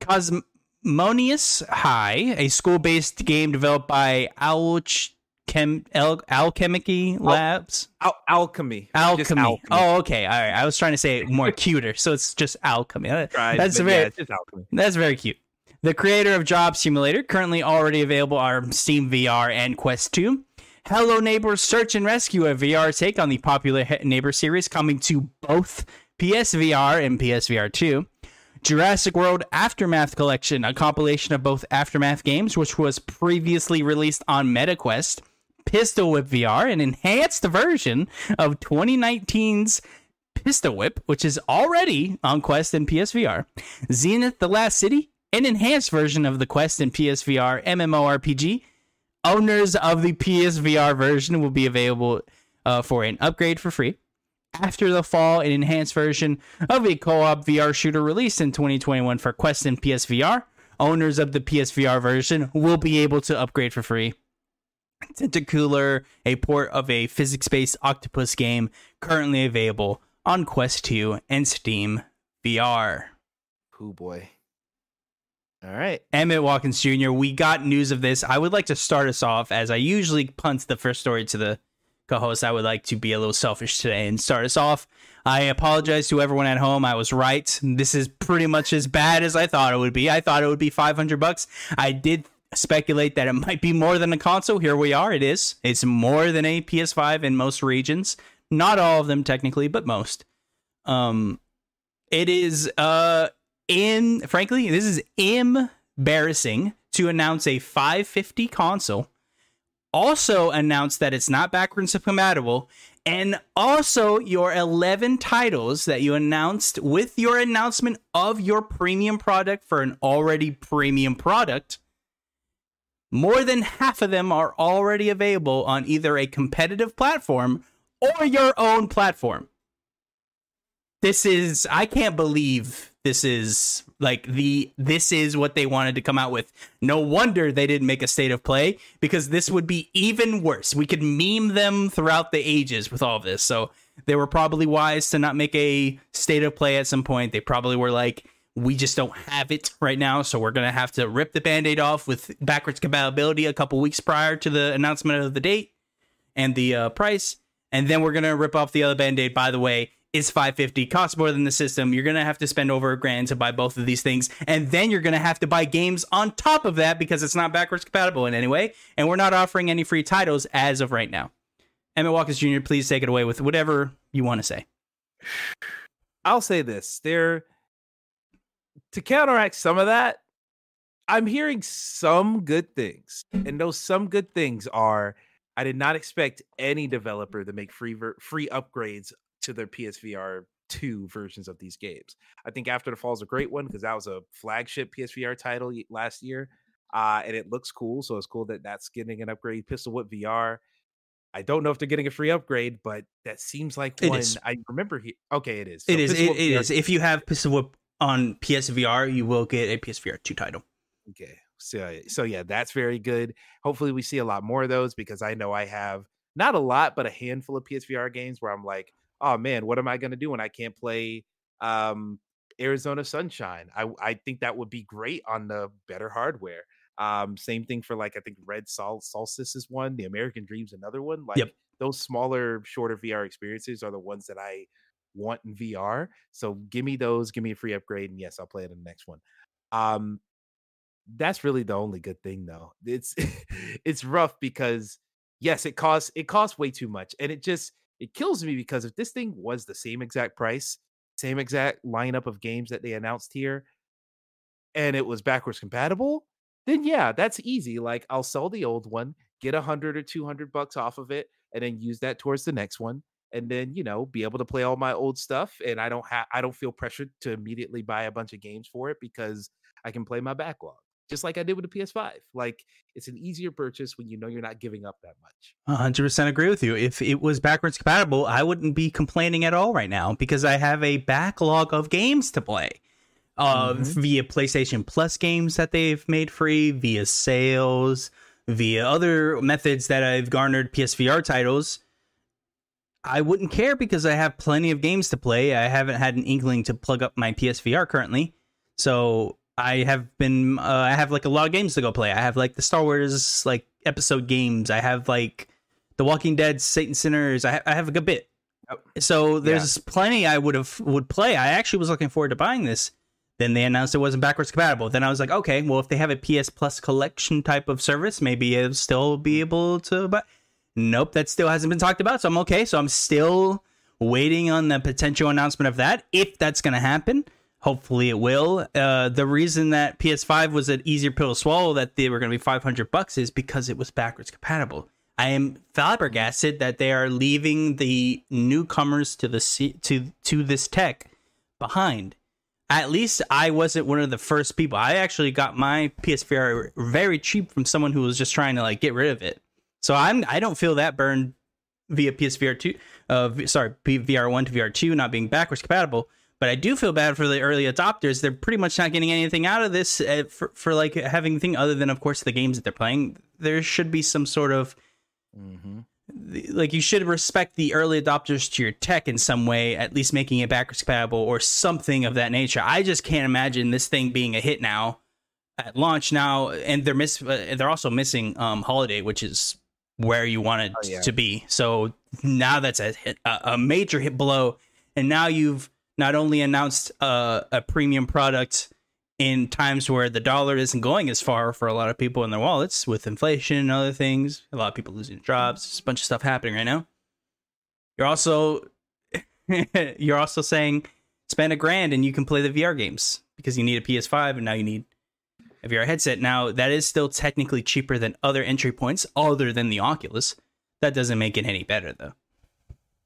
Cosmonius High, a school based game developed by Alch- Chem- Al- Owlchemy Labs. Al- alchemy. Just Alchemy. Oh, okay. All right. I was trying to say more cuter, so it's just alchemy. Uh, Tried, That's very yeah, alchemy. that's very cute. The creator of Job Simulator, currently already available on Steam VR and Quest 2. Hello Neighbor Search and Rescue, a VR take on the popular He- Neighbor series, coming to both PSVR and PSVR 2. Jurassic World Aftermath Collection, a compilation of both Aftermath games, which was previously released on MetaQuest. Pistol Whip VR, an enhanced version of 2019's Pistol Whip, which is already on Quest and PSVR. Zenith The Last City, an enhanced version of the Quest and PSVR MMORPG. Owners of the PSVR version will be available uh, for an upgrade for free. After the fall, an enhanced version of a co op VR shooter released in 2021 for Quest and PSVR. Owners of the PSVR version will be able to upgrade for free. Tentacular, a port of a physics based octopus game currently available on Quest 2 and Steam VR. Oh boy. All right. Emmett Watkins Jr., we got news of this. I would like to start us off as I usually punt the first story to the co host. I would like to be a little selfish today and start us off. I apologize to everyone at home. I was right. This is pretty much as bad as I thought it would be. I thought it would be 500 bucks. I did speculate that it might be more than a console. Here we are. It is. It's more than a PS5 in most regions. Not all of them technically, but most. Um it is uh in frankly, this is embarrassing to announce a 550 console. Also announce that it's not backwards compatible and also your 11 titles that you announced with your announcement of your premium product for an already premium product more than half of them are already available on either a competitive platform or your own platform. This is I can't believe this is like the this is what they wanted to come out with. No wonder they didn't make a state of play because this would be even worse. We could meme them throughout the ages with all of this. So they were probably wise to not make a state of play at some point. They probably were like we just don't have it right now, so we're gonna have to rip the band-aid off with backwards compatibility a couple weeks prior to the announcement of the date and the uh, price, and then we're gonna rip off the other band-aid. By the way, it's 550, costs more than the system. You're gonna have to spend over a grand to buy both of these things, and then you're gonna have to buy games on top of that because it's not backwards compatible in any way, and we're not offering any free titles as of right now. Emmett Watkins Jr., please take it away with whatever you want to say. I'll say this. There to counteract some of that, I'm hearing some good things. And those some good things are I did not expect any developer to make free ver- free upgrades to their PSVR 2 versions of these games. I think After the Fall is a great one because that was a flagship PSVR title last year. Uh, and it looks cool. So it's cool that that's getting an upgrade. Pistol Whip VR. I don't know if they're getting a free upgrade, but that seems like It one is. I remember. He, okay, it is. It So is. It, Whip it VR is. If you have Pistol Whip on PSVR, you will get a PSVR 2 title. Okay. So so yeah, that's very good. Hopefully we see a lot more of those because I know I have not a lot, but a handful of PSVR games where I'm like, oh man, what am I gonna do when I can't play um Arizona Sunshine? I I think that would be great on the better hardware. Um, same thing for like I think Red Sol- Solstice is one, the American Dreams another one. Like Yep. those smaller, shorter VR experiences are the ones that I want in VR. So give me those, give me a free upgrade, and yes, I'll play it in the next one. Um, that's really the only good thing though. It's it's rough because yes, it costs it costs way too much, and it just it kills me because if this thing was the same exact price, same exact lineup of games that they announced here, and it was backwards compatible, then yeah, that's easy. Like I'll sell the old one, get a hundred or two hundred bucks off of it, and then use that towards the next one and then you know be able to play all my old stuff and i don't have i don't feel pressured to immediately buy a bunch of games for it because i can play my backlog just like i did with the ps5 like it's an easier purchase when you know you're not giving up that much 100% agree with you if it was backwards compatible i wouldn't be complaining at all right now because i have a backlog of games to play uh, mm-hmm. via playstation plus games that they've made free via sales via other methods that i've garnered psvr titles I wouldn't care because I have plenty of games to play. I haven't had an inkling to plug up my PSVR currently. So I have been uh, I have like a lot of games to go play. I have like the Star Wars like episode games. I have like The Walking Dead, Saints & Sinners. I, ha- I have a good bit. So there's yeah. plenty I would have would play. I actually was looking forward to buying this. Then they announced it wasn't backwards compatible. Then I was like, okay, well if they have a PS Plus collection type of service, maybe I'll still be mm. able to buy. Nope, that still hasn't been talked about. So I'm okay. So I'm still waiting on the potential announcement of that if that's going to happen. Hopefully it will. Uh, the reason that PS5 was an easier pill to swallow that they were going to be 500 bucks is because it was backwards compatible. I am flabbergasted that they are leaving the newcomers to the to to this tech behind. At least I wasn't one of the first people. I actually got my PSVR very cheap from someone who was just trying to like get rid of it. So I'm I don't feel that burned via PSVR two, uh, sorry VR one to VR two not being backwards compatible. But I do feel bad for the early adopters. They're pretty much not getting anything out of this uh, for, for like having anything other than, of course, the games that they're playing. There should be some sort of mm-hmm. like you should respect the early adopters to your tech in some way, at least making it backwards compatible or something of that nature. I just can't imagine this thing being a hit now at launch now, and they're miss. Uh, they're also missing um, holiday, which is where you wanted oh, yeah. to be. So now that's a hit, a major hit blow, and now you've not only announced a, a premium product in times where the dollar isn't going as far for a lot of people in their wallets with inflation and other things. A lot of people losing jobs. There's a bunch of stuff happening right now. You're also you're also saying spend a grand and you can play the VR games because you need a PS5 and now you need VR headset. Now, that is still technically cheaper than other entry points other than the Oculus. That doesn't make it any better, though.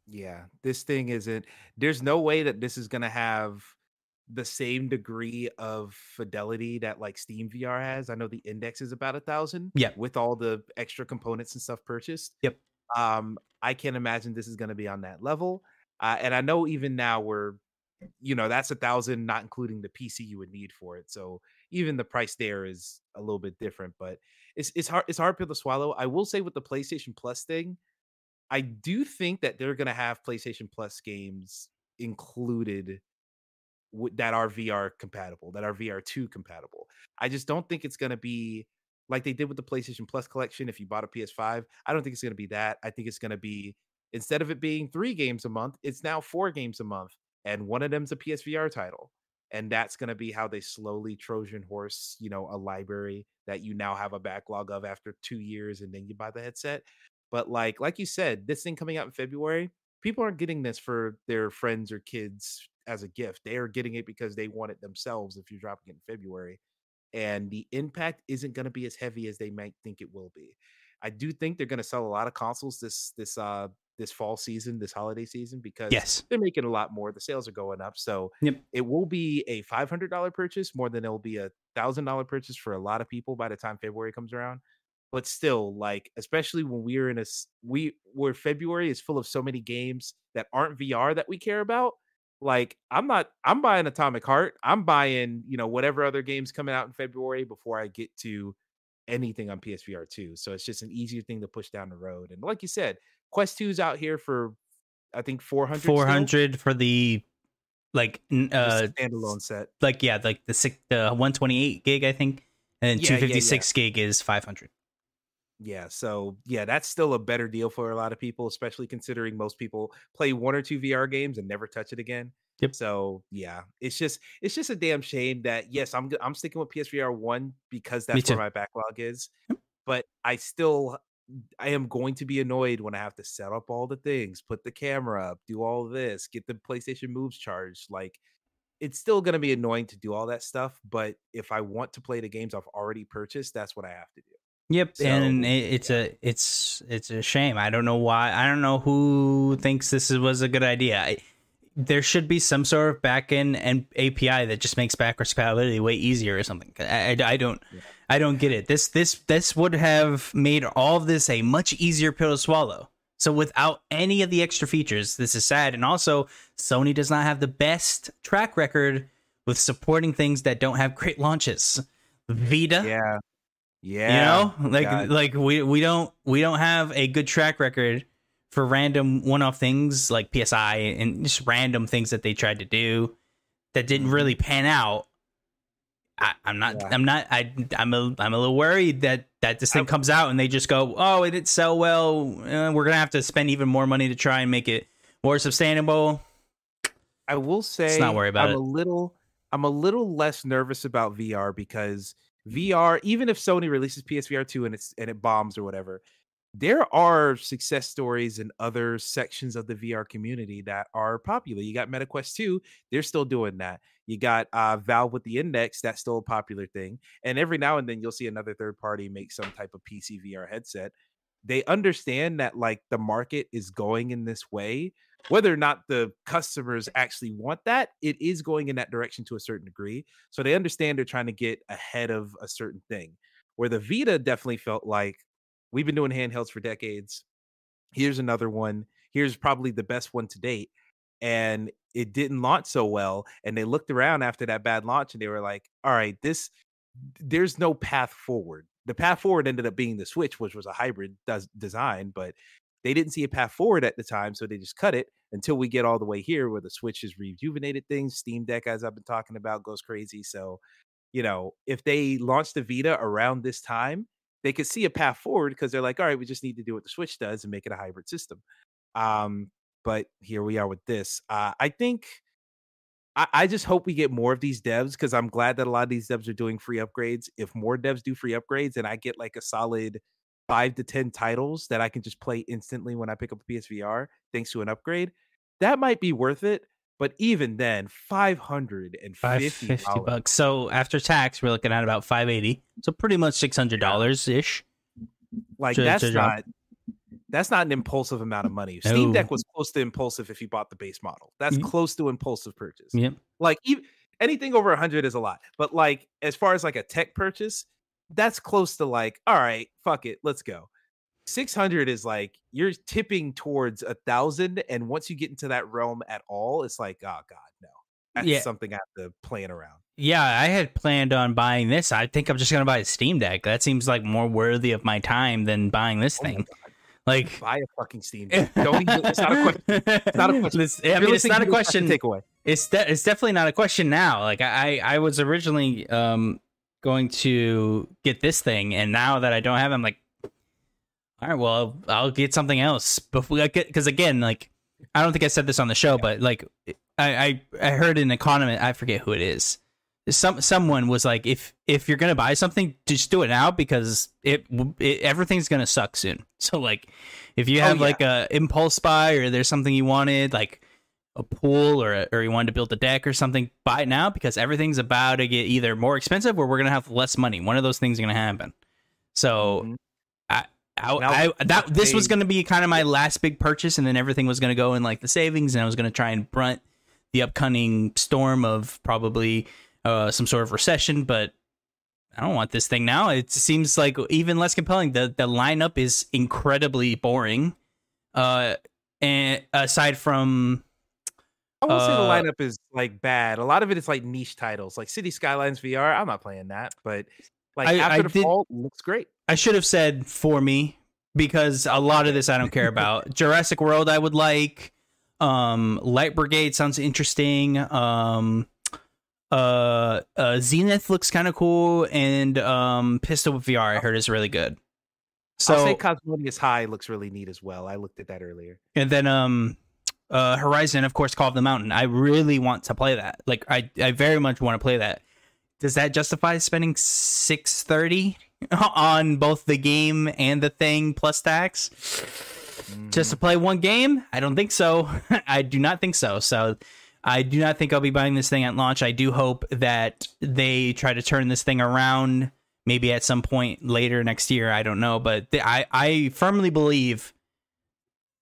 Yeah, this thing isn't. There's no way that this is going to have the same degree of fidelity that like Steam VR has. I know the index is about a thousand. Yeah. With all the extra components and stuff purchased. Yep. Um, I can't imagine this is going to be on that level. Uh, and I know even now we're, you know, that's a thousand, not including the PC you would need for it. So even the price there is a little bit different, but it's it's hard it's hard pill to swallow. I will say with the PlayStation Plus thing, I do think that they're gonna have PlayStation Plus games included that are VR compatible, that are VR two compatible. I just don't think it's gonna be like they did with the PlayStation Plus collection. If you bought a PS5, I don't think it's gonna be that. I think it's gonna be instead of it being three games a month, it's now four games a month, and one of them's a PSVR title and that's going to be how they slowly trojan horse you know a library that you now have a backlog of after two years and then you buy the headset. But like like you said this thing coming out in february people aren't getting this for their friends or kids as a gift. They are getting it because they want it themselves if you're dropping it in february and the impact isn't going to be as heavy as they might think it will be. I do think they're going to sell a lot of consoles this this uh this fall season, this holiday season, because yes. they're making a lot more. The sales are going up. So yep. it will be a $500 purchase more than it will be a $1,000 purchase for a lot of people by the time February comes around. But still, like, especially when we're in a, we, where February is full of so many games that aren't VR that we care about. Like, I'm not, I'm buying Atomic Heart. I'm buying, you know, whatever other games coming out in February before I get to anything on PSVR 2. So it's just an easier thing to push down the road. And like you said, Quest 2's out here for I think 400 400 for the like uh standalone set. Like yeah, like the six, the 128 gig I think and then yeah, 256 yeah, yeah. gig is 500. Yeah, so yeah, that's still a better deal for a lot of people, especially considering most people play one or two VR games and never touch it again. Yep. So yeah, it's just it's just a damn shame that yes, I'm I'm sticking with PSVR one because that's where my backlog is. Yep. But I still I am going to be annoyed when I have to set up all the things, put the camera up, do all this, get the PlayStation Moves charged. Like it's still going to be annoying to do all that stuff, but if I want to play the games I've already purchased, that's what I have to do. Yep, and So, it, it's a it's it's a shame. I don't know why. I don't know who thinks this was a good idea. I, there should be some sort of backend and API that just makes backwards compatibility way easier or something. I, I, I don't Yeah. I don't get it. This this this would have made all of this a much easier pill to swallow. So without any of the extra features, this is sad. And also, Sony does not have the best track record with supporting things that don't have great launches. Vita, Yeah. Yeah. you know like God. like we we don't we don't have a good track record for random one-off things like psi and just random things that they tried to do that didn't Mhm. really pan out I, i'm not Yeah. i'm not i i'm a i'm a little worried that that this thing I- comes out and they just go oh it didn't sell well uh, we're gonna have to spend even more money to try and make it more sustainable I will say not worry about I'm it. a little I'm a little less nervous about VR because VR, even if Sony releases PSVR 2 and it's and it bombs or whatever, there are success stories in other sections of the VR community that are popular. You got MetaQuest 2, they're still doing that. You got uh, Valve with the Index, that's still a popular thing. And every now and then you'll see another third party make some type of PC VR headset. They understand that like the market is going in this way, whether or not the customers actually want that, it is going in that direction to a certain degree. So they understand they're trying to get ahead of a certain thing. Where the Vita definitely felt like we've been doing handhelds for decades. Here's another one. Here's probably the best one to date. And it didn't launch so well. And they looked around after that bad launch and they were like, all right, this, there's no path forward. The path forward ended up being the Switch, which was a hybrid design, but they didn't see a path forward at the time, so they just cut it until we get all the way here where the Switch has rejuvenated things. Steam Deck, as I've been talking about, goes crazy. So, you know, if they launch the Vita around this time, they could see a path forward because they're like, all right, we just need to do what the Switch does and make it a hybrid system. Um, but here we are with this. Uh, I think I, I just hope we get more of these devs because I'm glad that a lot of these devs are doing free upgrades. If more devs do free upgrades and I get like a solid five to 10 titles that I can just play instantly when I pick up a PSVR thanks to an upgrade, that might be worth it. But even then, five hundred and fifty 550 bucks so after tax we're looking at about 580 so pretty much $600 ish like to- that's to not that's not an impulsive amount of money. Steam Deck was close to impulsive if you bought the base model. That's Mhm. close to impulsive purchase. yep Like even anything over a hundred is a lot. But like as far as like a tech purchase, that's close to like, all right, fuck it, let's go. 600 is like you're tipping towards a thousand and once you get into that realm at all it's like oh god no that's Yeah. something i have to plan around Yeah, I had planned on buying this. I think I'm just gonna buy a Steam Deck. That seems like more worthy of my time than buying this Oh thing. Like, buy a fucking steam Deck. don't even it's not a question It's not a question. I mean, it's not a question. takeaway It's de- it's definitely not a question now. Like, I I was originally um going to get this thing, and now that I don't have, it, I'm like, all right, well, I'll, get something else before I get because again, like, I don't think I said this on the show, but like, I I, I heard an economist, I forget who it is. Some someone was like, if if you're gonna buy something, just do it now because it, it everything's gonna suck soon. So like, if you Oh, have yeah. like a impulse buy or there's something you wanted, like a pool or a, or you wanted to build a deck or something, buy it now because everything's about to get either more expensive or we're gonna have less money. One of those things is gonna happen. So Mhm. I, I, that this was gonna be kind of my last big purchase, and then everything was gonna go in like the savings, and I was gonna try and brunt the upcoming storm of probably uh, some sort of recession, but. I don't want this thing now. It seems like even less compelling. The the lineup is incredibly boring. Uh, and aside from i won't say the Uh, lineup is like bad a lot of it is like niche titles like city skylines vr i'm not playing that but like I- after I the did- fall looks great I should have said for me because a lot of this I don't care about. Jurassic World I would like. Um, Light Brigade sounds interesting. Um, uh, uh Zenith looks kind of cool, and um, Pistol Whip VR I heard is really good. So I'll say Cosmonius High looks really neat as well. I looked at that earlier. and then um uh Horizon of course Call of the Mountain. I really want to play that. Like I I very much want to play that. Does that justify spending 630 on both the game and the thing plus tax? just to play one game? I don't think so. I do not think so. So I do not think I'll be buying this thing at launch. I do hope that they try to turn this thing around maybe at some point later next year. I don't know, but th- I I firmly believe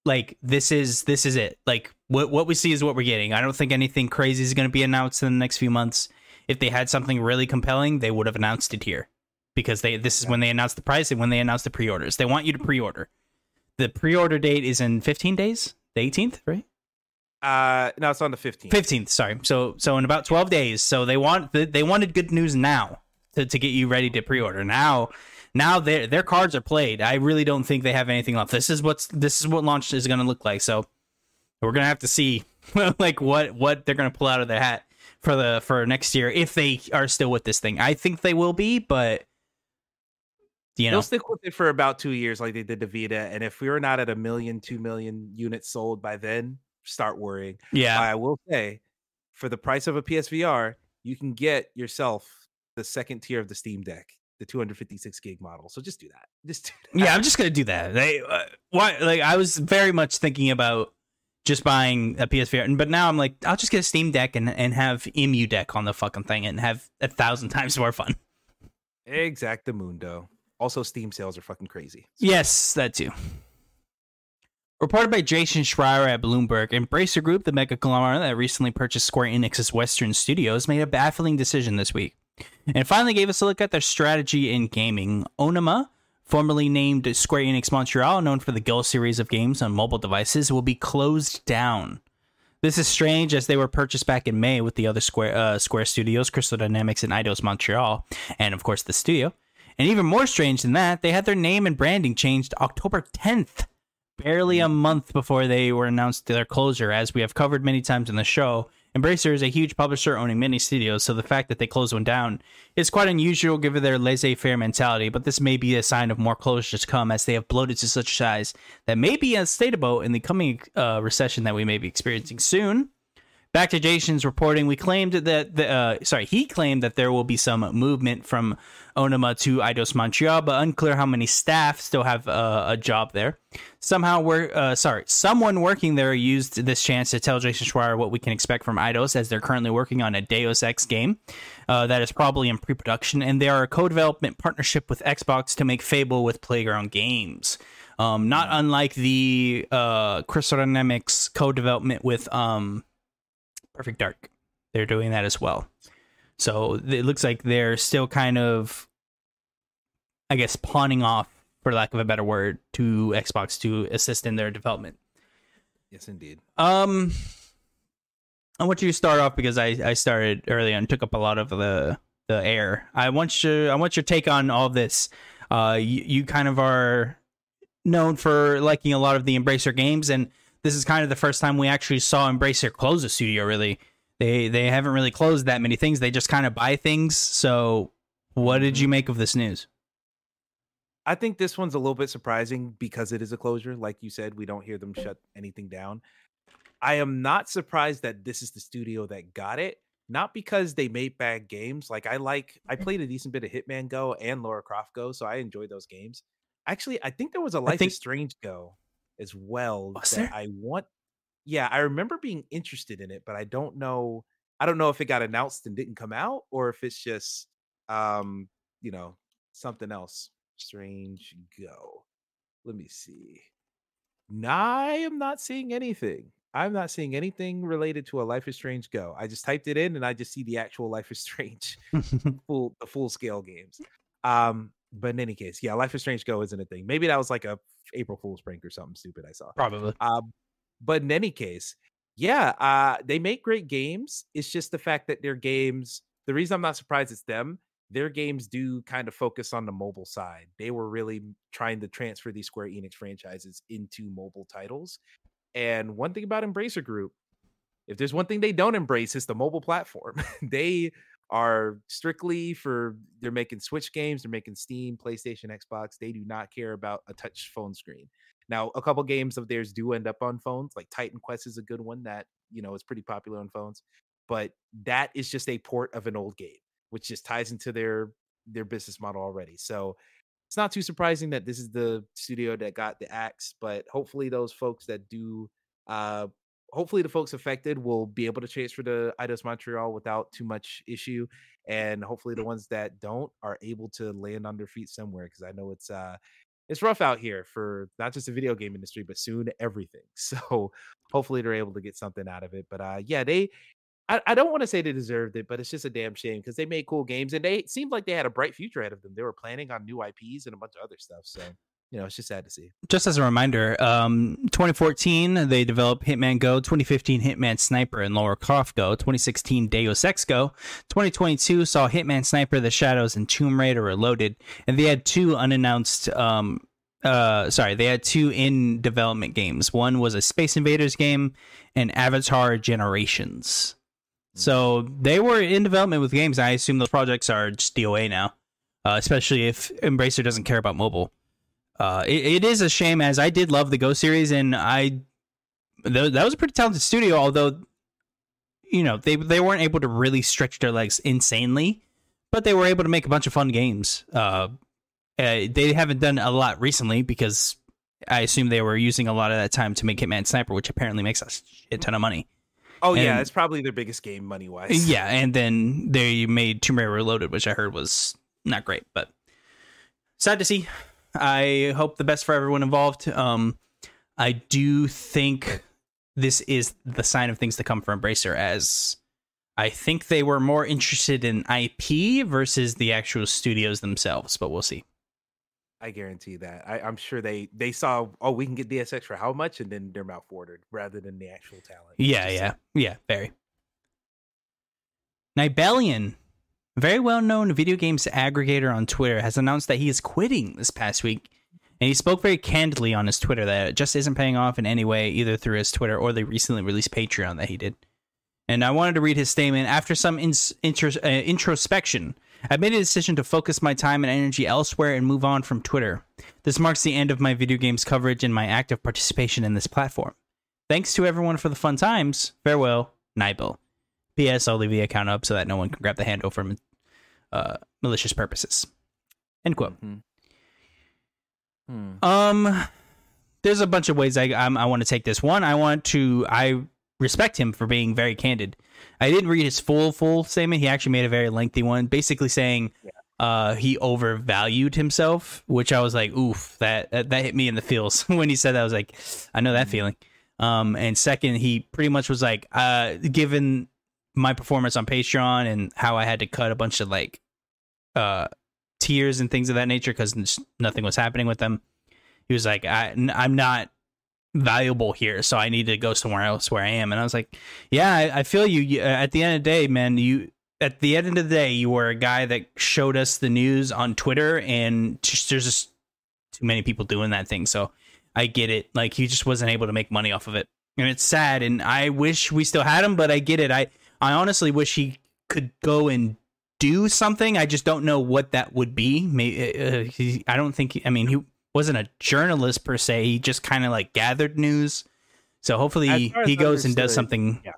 like this is this is it. Like what what we see is what we're getting. I don't think anything crazy is going to be announced in the next few months. If they had something really compelling, they would have announced it here because they this is when they announce the price and when they announce the pre-orders. They want you to pre-order. The pre-order date is in 15 days, the 18th, right? Uh, no, it's on the 15th. 15th, sorry. So so in about 12 days. So they want they wanted good news now to, to get you ready to pre-order. Now now their their cards are played. I really don't think they have anything left. This is what's this is what launch is going to look like. So we're going to have to see like what what they're going to pull out of their hat for the for next year if they are still with this thing. I think they will be, but you know, They'll stick with it for about two years, like they did the Vita. And if we were not at a million, two million units sold by then, start worrying. yeah. I will say, for the price of a PSVR, you can get yourself the second tier of the Steam Deck, the 256 gig model. So just do that. Just do that. Yeah, I'm just gonna do that. They, uh, why? Like, I was very much thinking about just buying a PSVR, but now I'm like, I'll just get a Steam Deck and and have Emu Deck on the fucking thing and have a thousand times more fun. Exactamundo. Also, Steam sales are fucking crazy. Yes, that too. Reported by Jason Schreier at Bloomberg, Embracer Group, the mega conglomerate that recently purchased Square Enix's Western Studios, made a baffling decision this week. And finally gave us a look at their strategy in gaming. Onoma, formerly named Square Enix Montreal, known for the Guild series of games on mobile devices, will be closed down. This is strange as they were purchased back in May with the other Square uh, Square Studios, Crystal Dynamics, and Eidos Montreal, and of course the studio. And even more strange than that, they had their name and branding changed October 10th, barely a month before they were announced their closure. As we have covered many times in the show, Embracer is a huge publisher owning many studios, so the fact that they close one down is quite unusual given their laissez faire mentality. But this may be a sign of more closures to come as they have bloated to such size that may be unsustainable in the coming uh, recession that we may be experiencing soon. Back to Jason's reporting, we claimed that the uh, sorry he claimed that there will be some movement from Onoma to Eidos Montreal, but unclear how many staff still have uh, a job there. Somehow, we're uh, sorry, someone working there used this chance to tell Jason Schreier what we can expect from Eidos, as they're currently working on a Deus Ex game uh, that is probably in pre-production, and they are a co-development partnership with Xbox to make Fable with Playground Games. Um, not unlike the uh, Crystal Dynamics co-development with um, Perfect Dark. They're doing that as well. So it looks like they're still kind of, I guess, pawning off, for lack of a better word, to Xbox to assist in their development. Yes, indeed. Um, I want you to start off because I, I started early and took up a lot of the the air. I want you I want your take on all this. Uh, you, you kind of are known for liking a lot of the Embracer games, and this is kind of the first time we actually saw Embracer close a studio. Really, they they haven't really closed that many things. They just kind of buy things. So, what did you mm-hmm. make of this news? I think this one's a little bit surprising because it is a closure. Like you said, we don't hear them shut anything down. I am not surprised that this is the studio that got it. Not because they made bad games. Like I like, I mm. played a decent bit of Hitman Go and Lara Croft Go, so I enjoyed those games. Actually, I think there was a Life think- is Strange Go as well Was that there? I want. Yeah, I remember being interested in it, but I don't know. I don't know if it got announced and didn't come out, or if it's just, um, you know, something else. Strange Go. Let me see. Nah, I am not seeing anything. I'm not seeing anything related to a Life is Strange Go. I just typed it in and I just see the actual Life is Strange full the full scale games. Um, but in any case, yeah, Life is Strange Go isn't a thing. Maybe that was like a April Fool's prank or something stupid I saw. Probably. Um, but in any case, yeah, uh, they make great games. It's just the fact that their games. The reason I'm not surprised it's them. Their games do kind of focus on the mobile side. They were really trying to transfer these Square Enix franchises into mobile titles. And one thing about Embracer Group, if there's one thing they don't embrace, it's the mobile platform. they are strictly for they're making Switch games, they're making Steam, PlayStation, Xbox. They do not care about a touch phone screen. Now, a couple games of theirs do end up on phones, like Titan Quest is a good one that, you know, is pretty popular on phones. But that is just a port of an old game, which just ties into their their business model already. So it's not too surprising that this is the studio that got the axe, but hopefully those folks that do uh hopefully the folks affected will be able to transfer to Eidos Montreal without too much issue. And hopefully the ones that don't are able to land on their feet somewhere because I know it's uh it's rough out here for not just the video game industry, but soon everything. So hopefully they're able to get something out of it. But uh yeah, they I, I don't want to say they deserved it, but it's just a damn shame because they made cool games and they seemed like they had a bright future ahead of them. They were planning on new IPs and a bunch of other stuff. So you know, it's just sad to see. Just as a reminder, um, 2014 they developed Hitman Go, 2015 Hitman Sniper and Lara Croft Go, 2016 Deus Ex Go, 2022 saw Hitman Sniper: The Shadows and Tomb Raider Reloaded, and they had two unannounced. Um, uh, sorry, they had two in development games. One was a Space Invaders game, and Avatar Generations. So they were in development with games. I assume those projects are just DOA now, uh, especially if Embracer doesn't care about mobile. Uh, it, it is a shame, as I did love the Go series, and I th- that was a pretty talented studio. Although, you know, they they weren't able to really stretch their legs insanely, but they were able to make a bunch of fun games. Uh, uh, they haven't done a lot recently because I assume they were using a lot of that time to make Hitman Sniper, which apparently makes a shit ton of money. Oh and, yeah, it's probably their biggest game money wise. Yeah, and then they made Tomb Raider Reloaded, which I heard was not great, but sad to see. I hope the best for everyone involved. Um, I do think this is the sign of things to come for Embracer, as I think they were more interested in IP versus the actual studios themselves, but we'll see. I guarantee that. I, am sure they they saw, oh, we can get Deus Ex for how much, and then their mouth watered rather than the actual talent. Yeah, yeah, yeah, very. Nibellion very well known video games aggregator on Twitter has announced that he is quitting this past week. And he spoke very candidly on his Twitter that it just isn't paying off in any way, either through his Twitter or the recently released Patreon that he did. And I wanted to read his statement. After some uh, introspection, I made a decision to focus my time and energy elsewhere and move on from Twitter. This marks the end of my video games coverage and my active participation in this platform. Thanks to everyone for the fun times. Farewell, Nibel. P.S. I'll leave the account up so that no one can grab the handle for uh, malicious purposes. End quote. Mm-hmm. Hmm. Um, there's a bunch of ways I I'm, i want to take this. One, I want to I respect him for being very candid. I didn't read his full full statement. He actually made a very lengthy one, basically saying yeah. uh, he overvalued himself, which I was like, oof, that, that, that hit me in the feels when he said that. I was like, I know that mm-hmm. feeling. Um, and second, he pretty much was like, uh, given my performance on Patreon and how I had to cut a bunch of like uh tiers and things of that nature because nothing was happening with them. He was like, I, I'm not valuable here, so I need to go somewhere else where I am. And I was like, Yeah, I, I feel you. At the end of the day, man, you at the end of the day, you were a guy that showed us the news on Twitter, and just, there's just too many people doing that thing. So I get it. Like he just wasn't able to make money off of it, and it's sad. And I wish we still had him, but I get it. I I honestly wish he could go and do something. I just don't know what that would be. Maybe uh, he, I don't think. I mean, he wasn't a journalist per se. He just kind of like gathered news. So hopefully he goes and does something. Yeah.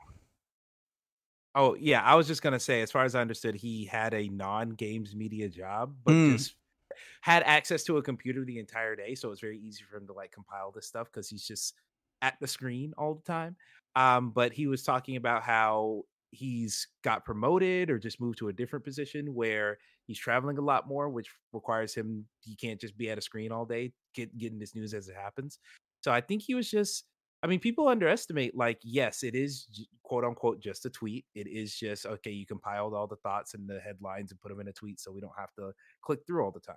Oh yeah, I was just gonna say, as far as I understood, he had a non-games media job, but mm. just had access to a computer the entire day, so it's very easy for him to like compile this stuff because he's just at the screen all the time. Um, but he was talking about how he's got promoted or just moved to a different position where he's traveling a lot more, which requires him he can't just be at a screen all day get, getting this news as it happens. So I think he was just I mean, people underestimate, like, yes, it is quote unquote just a tweet. It is just, okay, you compiled all the thoughts and the headlines and put them in a tweet so we don't have to click through all the time.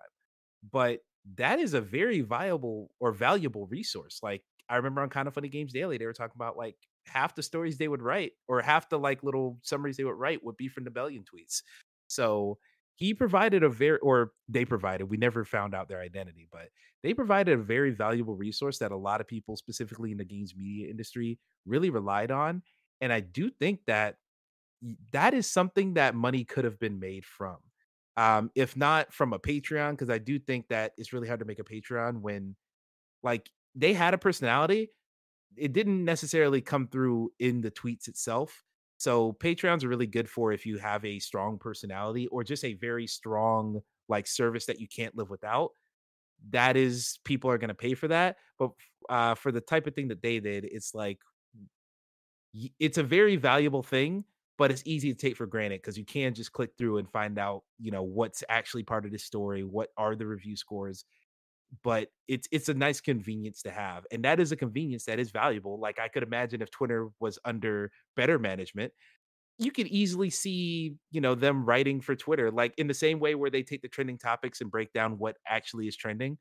But that is a very viable or valuable resource. Like, I remember on Kind of Funny Games Daily, they were talking about like half the stories they would write or half the like little summaries they would write would be from Nibellion tweets. So he provided a very or they provided, we never found out their identity, but they provided a very valuable resource that a lot of people, specifically in the games media industry, really relied on. And I do think that that is something that money could have been made from. Um, if not from a Patreon, because I do think that it's really hard to make a Patreon when like they had a personality. It didn't necessarily come through in the tweets itself. So Patreons are really good for if you have a strong personality or just a very strong like service that you can't live without. That is people are going to pay for that. But uh, for the type of thing that they did, it's like it's a very valuable thing, but it's easy to take for granted because you can just click through and find out, you know, what's actually part of the story, what are the review scores. But it's it's a nice convenience to have, and that is a convenience that is valuable. Like I could imagine if Twitter was under better management, you could easily see, you know, them writing for Twitter, like in the same way where they take the trending topics and break down what actually is trending.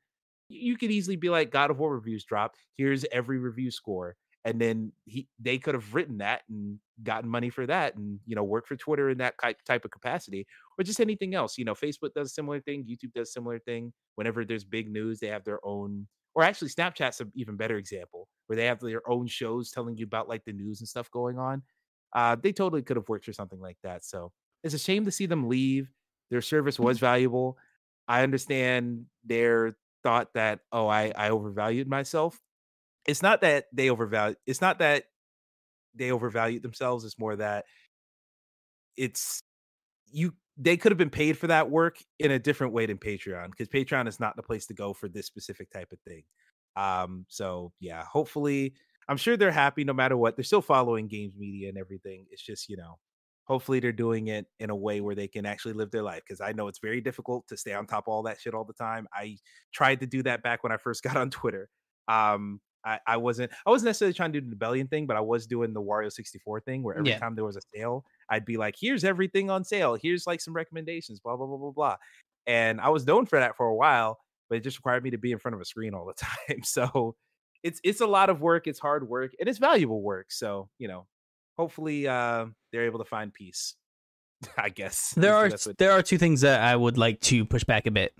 You could easily be like, God of War reviews drop. Here's every review score and then he they could have written that and gotten money for that and you know work for twitter in that type of capacity or just anything else you know facebook does similar thing youtube does similar thing whenever there's big news they have their own or actually snapchat's an even better example where they have their own shows telling you about like the news and stuff going on uh, they totally could have worked for something like that so it's a shame to see them leave their service was valuable i understand their thought that oh i i overvalued myself it's not that they overvalue it's not that they overvalued themselves it's more that it's you they could have been paid for that work in a different way than patreon because patreon is not the place to go for this specific type of thing um so yeah hopefully i'm sure they're happy no matter what they're still following games media and everything it's just you know hopefully they're doing it in a way where they can actually live their life because i know it's very difficult to stay on top of all that shit all the time i tried to do that back when i first got on twitter um I, I wasn't I wasn't necessarily trying to do the Nibellion thing, but I was doing the Wario 64 thing where every Yeah. time there was a sale, I'd be like, here's everything on sale. Here's like some recommendations, blah, blah, blah, blah, blah. And I was known for that for a while, but it just required me to be in front of a screen all the time. So it's it's a lot of work, it's hard work, and it's valuable work. So, you know, hopefully uh they're able to find peace. I guess. There are best way to- there are two things that I would like to push back a bit.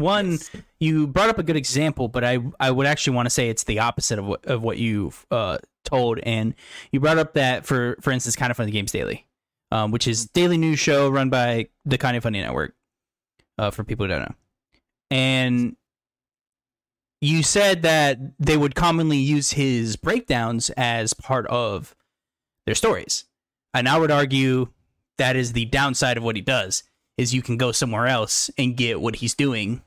One, Yes. you brought up a good example, but I I would actually want to say it's the opposite of what of what you've uh, told. And you brought up that for for instance, kind of funny games daily, um, which is daily news show run by the kind of funny network. Uh, for people who don't know, and you said that they would commonly use his breakdowns as part of their stories, and I would argue that is the downside of what he does is you can go somewhere else and get what he's doing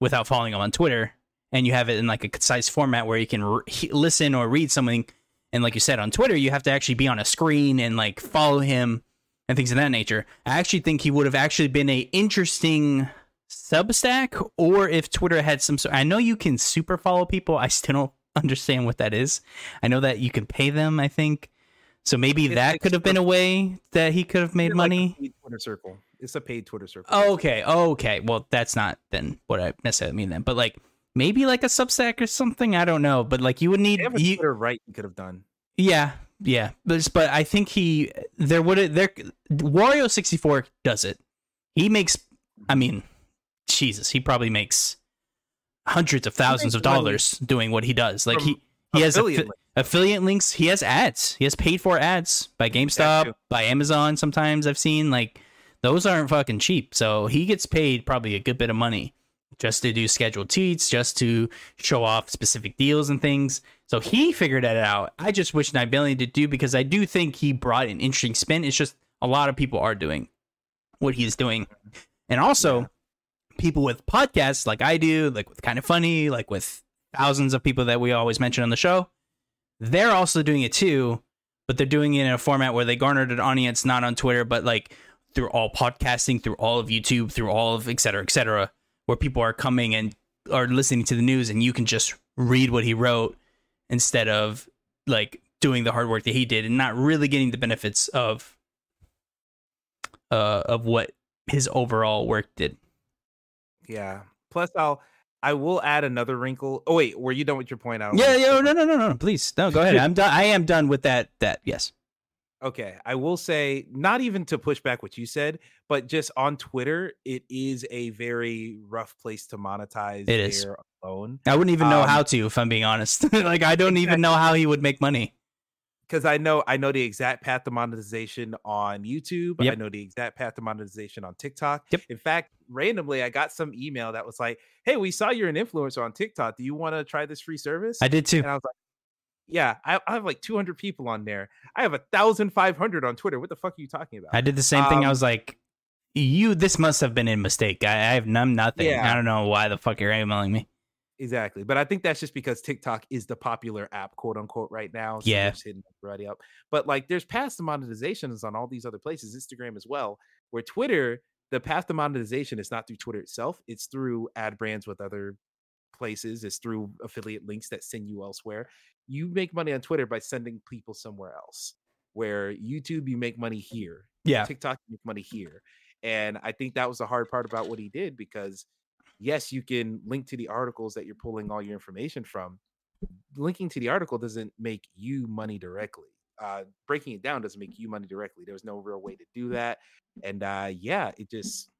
without following him on Twitter, and you have it in like a concise format where you can re- listen or read something. And like you said on Twitter, you have to actually be on a screen and like follow him and things of that nature. I actually think he would have actually been a interesting Substack, or if Twitter had some. sort I know you can super follow people. I still don't understand what that is. I know that you can pay them. I think so. Maybe It's that like could have been a way that he could have made Like money. Twitter circle. It's a paid Twitter circle. Okay, okay. Well, that's not then what I necessarily mean then. But like maybe like a Substack or something. I don't know. But like you would need They have a you, Twitter right you could have done. yeah, yeah. But but I think he there would there Wario sixty four does it. He makes. I mean, Jesus, he probably makes hundreds of thousands of money dollars doing what he does. Like from he he has affiliate affi- links. affiliate links. He has ads. He has paid for ads by GameStop, by Amazon. Sometimes I've seen like those aren't fucking cheap. So he gets paid probably a good bit of money just to do scheduled tweets, just to show off specific deals and things. So he figured that out. I just wish Nibellion did do because I do think he brought an interesting spin. It's just a lot of people are doing what he's doing. And also Yeah. people with podcasts like I do, like with kind of funny, like with thousands of people that we always mention on the show, they're also doing it too, but they're doing it in a format where they garnered an audience not on Twitter, but like through all podcasting, through all of YouTube, through all of et cetera, et cetera, where people are coming and are listening to the news and you can just read what he wrote instead of like doing the hard work that he did and not really getting the benefits of uh of what his overall work did. Yeah. Plus, I'll I will add another wrinkle. Oh wait, were you done with your point? I don't Yeah, yeah, no, no, no, no, no, please. No, go ahead. I'm done. I am done with that that yes. Okay, I will say not even to push back what you said, but just on Twitter, it is a very rough place to monetize It is. alone. I wouldn't even know Um, how to if I'm being honest. like I don't even know how he would make money. because I know I know the exact path to monetization on YouTube. Yep. I know the exact path to monetization on TikTok. Yep. In fact, randomly, I got some email that was like, "Hey, we saw you're an influencer on TikTok. Do you want to try this free service?" I did too. and I was like, "Yeah, I, I have like 200 people on there. I have a thousand five hundred on Twitter. What the fuck are you talking about?" I did the same thing. I Um, was like, "You, this must have been a mistake. I, I have none, nothing. Yeah. I don't know why the fuck you're emailing me." Exactly. But I think that's just because TikTok is the popular app, quote unquote, right now. So Yeah. hitting everybody up. But like there's past to monetizations on all these other places, Instagram as well, where Twitter, the path to monetization is not through Twitter itself, it's through ad brands with other places, is through affiliate links that send you elsewhere. You make money on Twitter by sending people somewhere else. Where YouTube, you make money here. Yeah, TikTok you make money here. And I think that was the hard part about what he did because yes, you can link to the articles that you're pulling all your information from. Linking to the article doesn't make you money directly. Uh, breaking it down doesn't make you money directly. There's no real way to do that. And uh, yeah, it just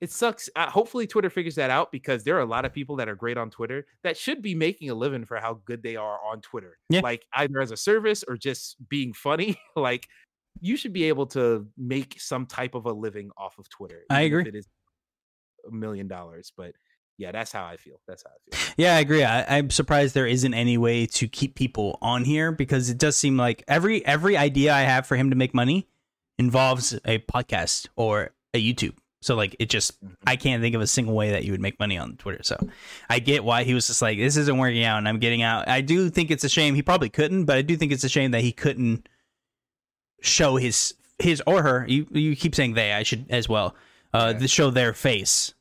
it sucks. Uh, hopefully, Twitter figures that out because there are a lot of people that are great on Twitter that should be making a living for how good they are on Twitter. Yeah. Like either as a service or just being funny. like you should be able to make some type of a living off of Twitter. I agree. It is a million dollars, but yeah, that's how I feel. That's how I feel. yeah, I agree. I, I'm surprised there isn't any way to keep people on here because it does seem like every every idea I have for him to make money involves a podcast or a YouTube. So like it just. I can't think of a single way that you would make money on Twitter. So I get why he was just like, this isn't working out and I'm getting out. I do think it's a shame. He probably couldn't, but I do think it's a shame that he couldn't show his his or her. You you keep saying they. I should as well. Uh, Yeah. show their face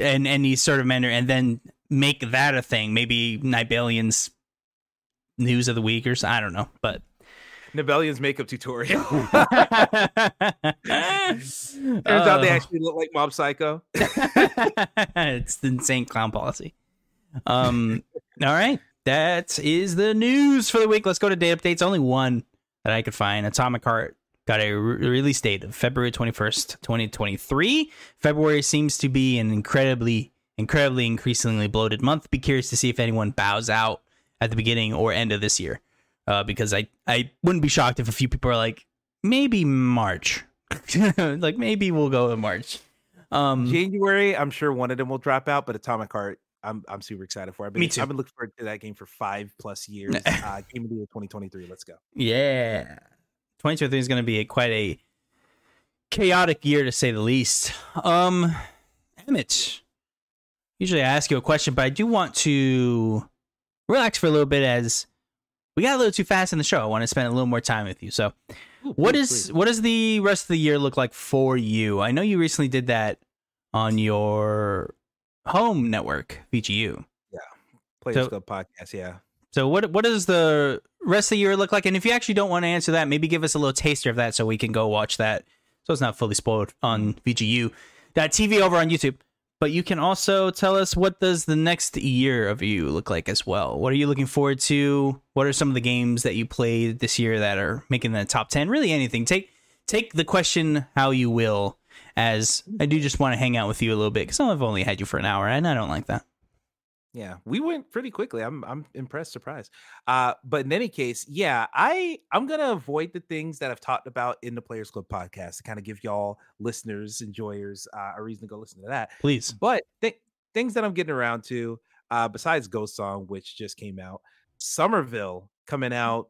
and any sort of manner, and then make that a thing. Maybe Nibellion's news of the week or so. I don't know, but Nibellion's makeup tutorial. turns out they actually look like Mob Psycho. it's the insane clown policy. Um. all right, that is the news for the week. Let's go to date updates. Only one that I could find. Atomic Heart got a re- release date of February twenty first, twenty twenty three. February seems to be an incredibly, incredibly, increasingly bloated month. Be curious to see if anyone bows out at the beginning or end of this year. Uh, because I, I wouldn't be shocked if a few people are like, maybe March. like maybe we'll go in March. Um, January, I'm sure one of them will drop out, but Atomic Heart, I'm I'm super excited for. I've been, Me too. I've been looking forward to that game for five plus years. uh, game of the year 2023. Let's go. Yeah. 2023 is going to be a, quite a chaotic year to say the least. Um, Emmett, usually I ask you a question, but I do want to relax for a little bit as we got a little too fast in the show. I want to spend a little more time with you. So, Ooh, what please, is please. what does the rest of the year look like for you? I know you recently did that on your home network, VGU. Players so- podcast? Yeah. So what what does the rest of the year look like? And if you actually don't want to answer that, maybe give us a little taster of that so we can go watch that. So it's not fully spoiled on VGU. That TV over on YouTube. But you can also tell us what does the next year of you look like as well. What are you looking forward to? What are some of the games that you played this year that are making the top ten? Really anything. Take take the question how you will. As I do just want to hang out with you a little bit because I've only had you for an hour and I don't like that. Yeah, we went pretty quickly. I'm I'm impressed, surprised. Uh, but in any case, yeah, I I'm gonna avoid the things that I've talked about in the Players Club podcast to kind of give y'all listeners, enjoyers, uh, a reason to go listen to that. Please. But th- things that I'm getting around to, uh, besides Ghost Song, which just came out, Somerville coming out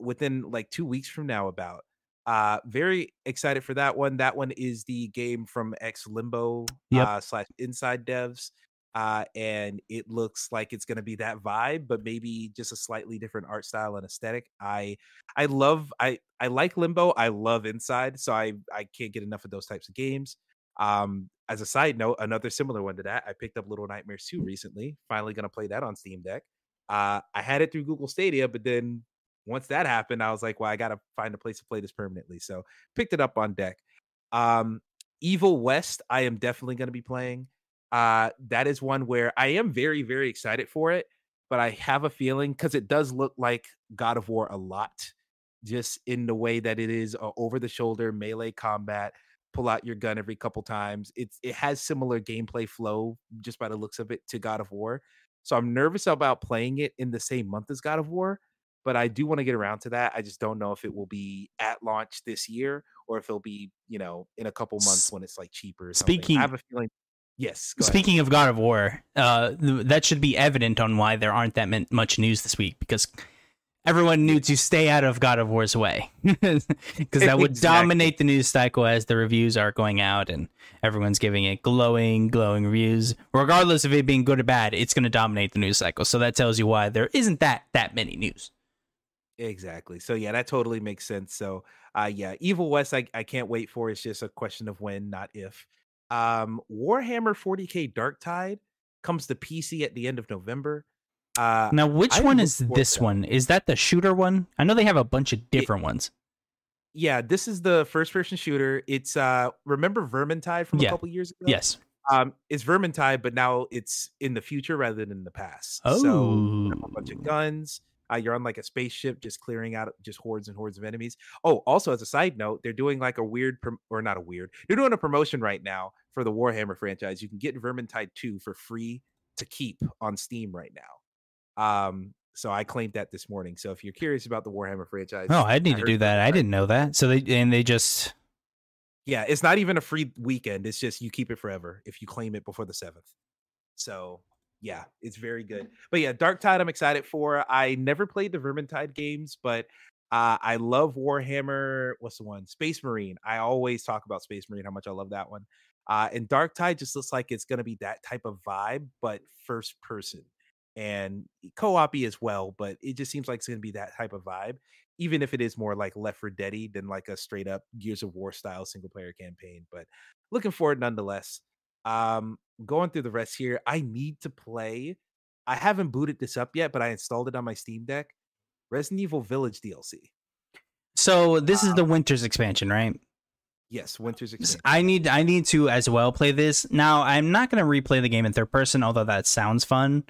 within like two weeks from now. About uh, very excited for that one. That one is the game from X Limbo Yep. uh, slash Inside Devs. Uh, and it looks like it's going to be that vibe, but maybe just a slightly different art style and aesthetic. I, I love, I, I like Limbo. I love Inside, so I, I can't get enough of those types of games. Um, as a side note, another similar one to that, I picked up Little Nightmares 2 recently. Finally gonna play that on Steam Deck. Uh, I had it through Google Stadia, but then once that happened, I was like, well, I gotta find a place to play this permanently. So picked it up on deck. Um, Evil West, I am definitely gonna be playing. Uh, that is one where I am very, very excited for it, but I have a feeling because it does look like God of War a lot, just in the way that it is uh, over the shoulder melee combat pull out your gun every couple times. It's it has similar gameplay flow just by the looks of it to God of War. So I'm nervous about playing it in the same month as God of War. but I do want to get around to that. I just don't know if it will be at launch this year or if it'll be, you know, in a couple months when it's like cheaper. Speaking, I have a feeling. Yes. Speaking of God of War, uh, th- that should be evident on why there aren't that much news this week because everyone knew to stay out of God of War's way because that would exactly. dominate the news cycle as the reviews are going out and everyone's giving it glowing, glowing reviews. Regardless of it being good or bad, it's going to dominate the news cycle. So that tells you why there isn't that that many news. Exactly. So yeah, that totally makes sense. So uh yeah, Evil West I, I can't wait for. It's just a question of when, not if. Um Warhammer 40k Dark Tide comes to PC at the end of November. Uh, now, which I one is this one? Is that the shooter one? I know they have a bunch of different it, ones. Yeah, this is the first person shooter. It's uh remember Vermintide from yeah. a couple years ago? Yes. Um, it's Vermintide, but now it's in the future rather than in the past. Oh, so a bunch of guns. Uh, you're on like a spaceship, just clearing out just hordes and hordes of enemies. Oh, also as a side note, they're doing like a weird, prom- or not a weird. They're doing a promotion right now for the Warhammer franchise. You can get Vermintide 2 for free to keep on Steam right now. Um, so I claimed that this morning. So if you're curious about the Warhammer franchise, oh, I need I to do that. I didn't know that. So they and they just yeah, it's not even a free weekend. It's just you keep it forever if you claim it before the seventh. So yeah, it's very good. But yeah, Dark Tide, I'm excited for. I never played the Vermintide games, but uh, I love Warhammer. What's the one? Space Marine. I always talk about Space Marine, how much I love that one. Uh, and Dark Tide just looks like it's going to be that type of vibe, but first person and co-op as well, but it just seems like it's gonna be that type of vibe, even if it is more like Left 4 Dead than like a straight up Gears of War style single player campaign. But looking forward nonetheless. Um, going through the rest here, I need to play. I haven't booted this up yet, but I installed it on my Steam Deck. Resident Evil Village DLC. So this um, is the Winter's expansion, right? Yes, Winter's expansion. I need I need to as well play this. Now I'm not gonna replay the game in third person, although that sounds fun.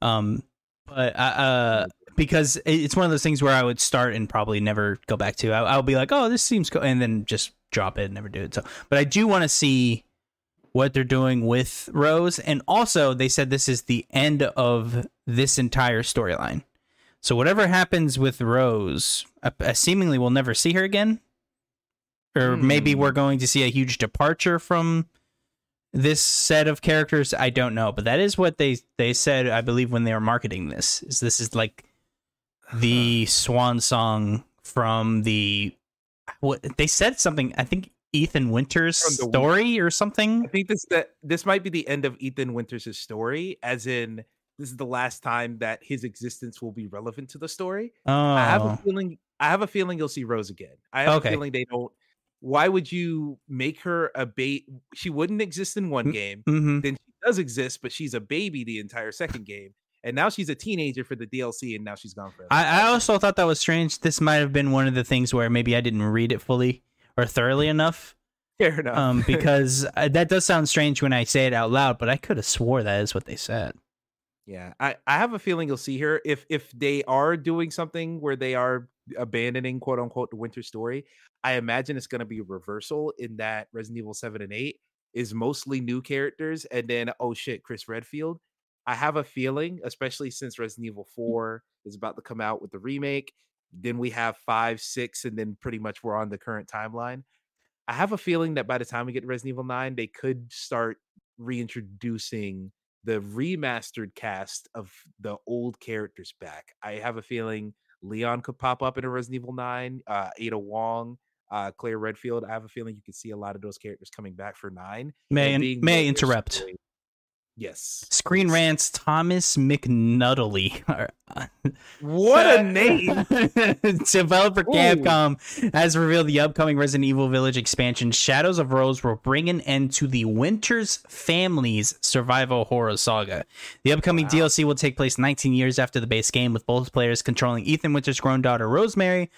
Um, but uh, uh, because it's one of those things where I would start and probably never go back to. I, will be like, oh, this seems cool, and then just drop it and never do it. So, but I do want to see what they're doing with Rose, and also they said this is the end of this entire storyline. So whatever happens with Rose, uh, seemingly we'll never see her again, or hmm. maybe we're going to see a huge departure from this set of characters. I don't know. But that is what they they said i believe when they were marketing this is this is like the swan song from the what they said something i think ethan winters story or something i think this that this might be the end of ethan winters' story as in this is the last time that his existence will be relevant to the story oh. i have a oh. feeling i have a feeling you'll see rose again i have okay. a feeling they don't why would you make her a bait? She wouldn't exist in one game. Mm-hmm. Then she does exist, but she's a baby the entire second game. And now she's a teenager for the DLC, and now she's gone forever. I, I also thought that was strange. This might have been one of the things where maybe I didn't read it fully or thoroughly enough. Fair enough. um, because uh, that does sound strange when I say it out loud, but I could have swore that is what they said. Yeah, I, I have a feeling you'll see here if if they are doing something where they are abandoning quote unquote the winter story. I imagine it's going to be a reversal in that Resident Evil 7 and 8 is mostly new characters and then oh shit, Chris Redfield. I have a feeling, especially since Resident Evil 4 is about to come out with the remake, then we have 5, 6 and then pretty much we're on the current timeline. I have a feeling that by the time we get to Resident Evil 9, they could start reintroducing the remastered cast of the old characters back. I have a feeling Leon could pop up in a Resident Evil 9, uh, Ada Wong, uh, Claire Redfield. I have a feeling you could see a lot of those characters coming back for 9. May, may I interrupt? Story. Yes. Screen. Rant's Thomas McNuttally. what a name! Developer Capcom has revealed the upcoming Resident Evil Village expansion, Shadows of Rose, will bring an end to the Winters family's survival horror saga. The upcoming wow. DLC will take place 19 years after the base game, with both players controlling Ethan Winters' grown daughter Rosemary.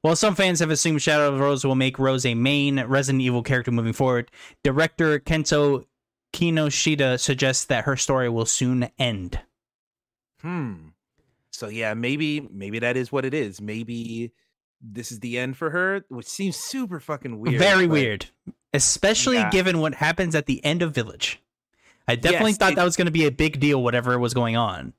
While some fans have assumed Shadow of Rose will make Rose a main Resident Evil character moving forward, director Kento Kinoshita suggests that her story will soon end. Hmm. So yeah, maybe maybe that is what it is. Maybe this is the end for her, which seems super fucking weird. Very weird, especially yeah. given what happens at the end of Village. I definitely yes, thought it, that was going to be a big deal, whatever was going on.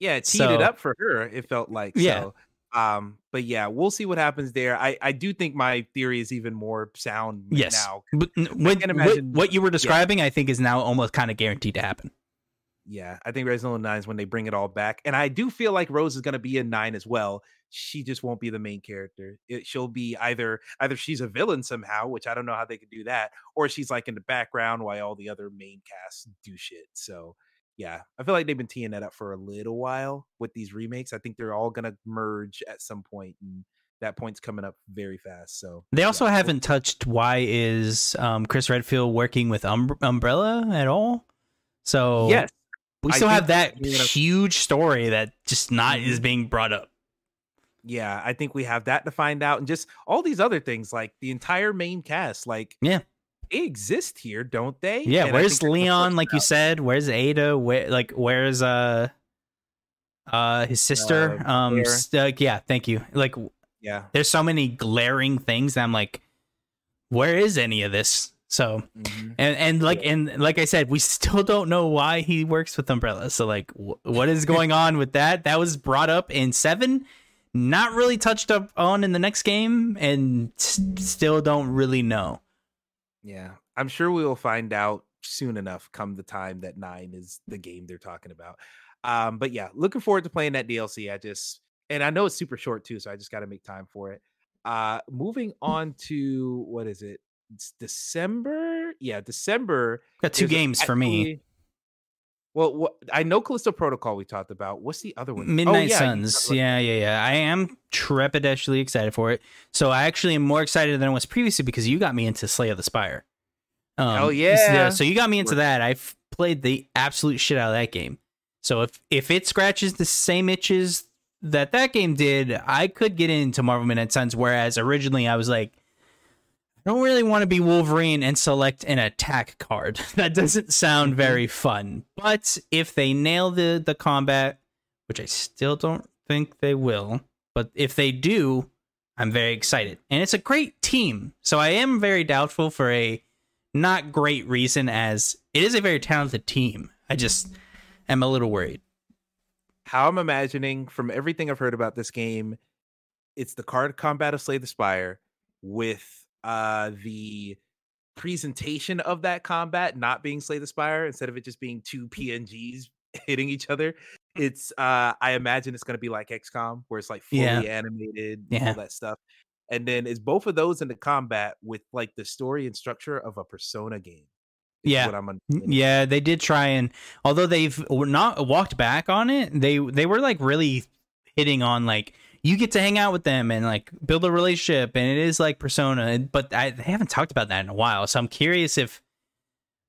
Yeah, it teed so, it up for her. It felt like yeah. So Um, but yeah, we'll see what happens there. I I do think my theory is even more sound Yes. now. But what, what, imagine- what you were describing, I think, is now almost kind of guaranteed to happen. Yeah, I think Resident Evil 9 is when they bring it all back. And I do feel like Rose is going to be in 9 as well. She just won't be the main character. It, she'll be either either she's a villain somehow, which I don't know how they could do that, or she's like in the background while all the other main casts do shit. So, yeah, I feel like they've been teeing that up for a little while with these remakes. I think they're all going to merge at some point and that point's coming up very fast. So, They also yeah, haven't touched why is um, Chris Redfield working with um- Umbrella at all. So Yes, we still have that gonna- huge story that just not is being brought up. yeah, I think we have that to find out, and just all these other things, like the entire main cast, like Yeah. They exist here, don't they? Yeah, And where's think they're gonna Leon? Like you said, where's Ada? Where like where's uh uh his sister? Uh, um, Claire. s- like yeah, thank you. Like yeah, there's so many glaring things. That I'm like, where is any of this? So mhm. and and like and like I said, we still don't know why he works with Umbrella. So like, wh- what is going on with that? That was brought up in seven, not really touched up on in the next game, and s- still don't really know. Yeah. I'm sure we will find out soon enough. Come the time that nine is the game they're talking about. Um, but yeah, looking forward to playing that DLC. I just and I know it's super short too, so I just got to make time for it. Uh, moving on to what is it? It's December. Yeah, December. Got two games for me. Well, what, I know Callisto Protocol we talked about. What's the other one? Oh, Midnight yeah, Suns. Yeah, yeah, yeah. I am trepidatious excited for it. So I actually am more excited than I was previously because you got me into Slay of the Spire. Um, Hell yeah. So you got me into that. I've played the absolute shit out of that game. So if if it scratches the same itches that that game did, I could get into Marvel Midnight Suns. Whereas originally I was like, I don't really want to be Wolverine and select an attack card. that doesn't sound Mhm. very fun. But if they nail the the combat, which I still don't think they will, but if they do, I'm very excited. And it's a great team. So I am very doubtful for a not great reason as it is a very talented team. I just am a little worried. How I'm imagining from everything I've heard about this game, it's the card combat of Slay the Spire with uh the presentation of that combat not being Slay the Spire instead of it just being two PNGs hitting each other. It's uh I imagine it's gonna be like XCOM where it's like fully Yeah. animated, Yeah. all that stuff. And then is both of those in the combat with like the story and structure of a persona game. Yeah. What I'm. Yeah, they did try and although they've not walked back on it, they they were like really hitting on like you get to hang out with them and like build a relationship and it is like persona but I, they haven't talked about that in a while so i'm curious if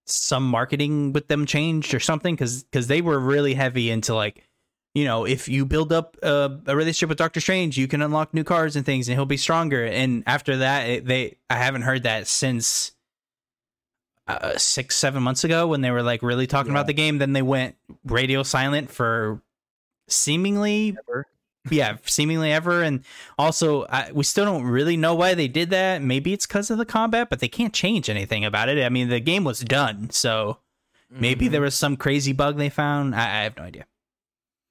some marketing with them changed or something because because they were really heavy into like you know if you build up a, a relationship with doctor strange you can unlock new cards and things and he'll be stronger and after that it, they i haven't heard that since uh, six seven months ago when they were like really talking Yeah. about the game then they went radio silent for seemingly Ever. Yeah, seemingly ever. And also, I, we still don't really know why they did that. Maybe it's because of the combat, but they can't change anything about it. I mean, the game was done, so maybe Mhm. there was some crazy bug they found. I, I have no idea.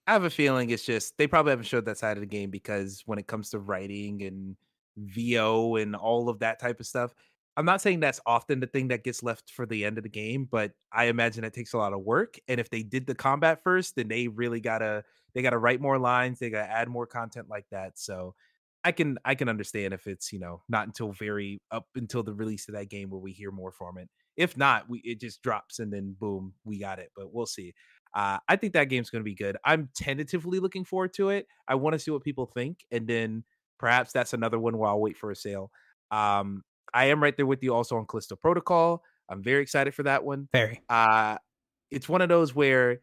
I have a feeling it's just they probably haven't showed that side of the game because when it comes to writing and VO and all of that type of stuff, I'm not saying that's often the thing that gets left for the end of the game, but I imagine it takes a lot of work. And if they did the combat first, then they really gotta they gotta write more lines, they gotta add more content like that. So I can I can understand if it's you know not until very up until the release of that game where we hear more from it. If not, we it just drops and then boom, we got it. But we'll see. Uh, I think that game's going to be good. I'm tentatively looking forward to it. I want to see what people think, and then perhaps that's another one where I'll wait for a sale. Um, I am right there with you also on Callisto Protocol. I'm very excited for that one. Very. Uh, it's one of those where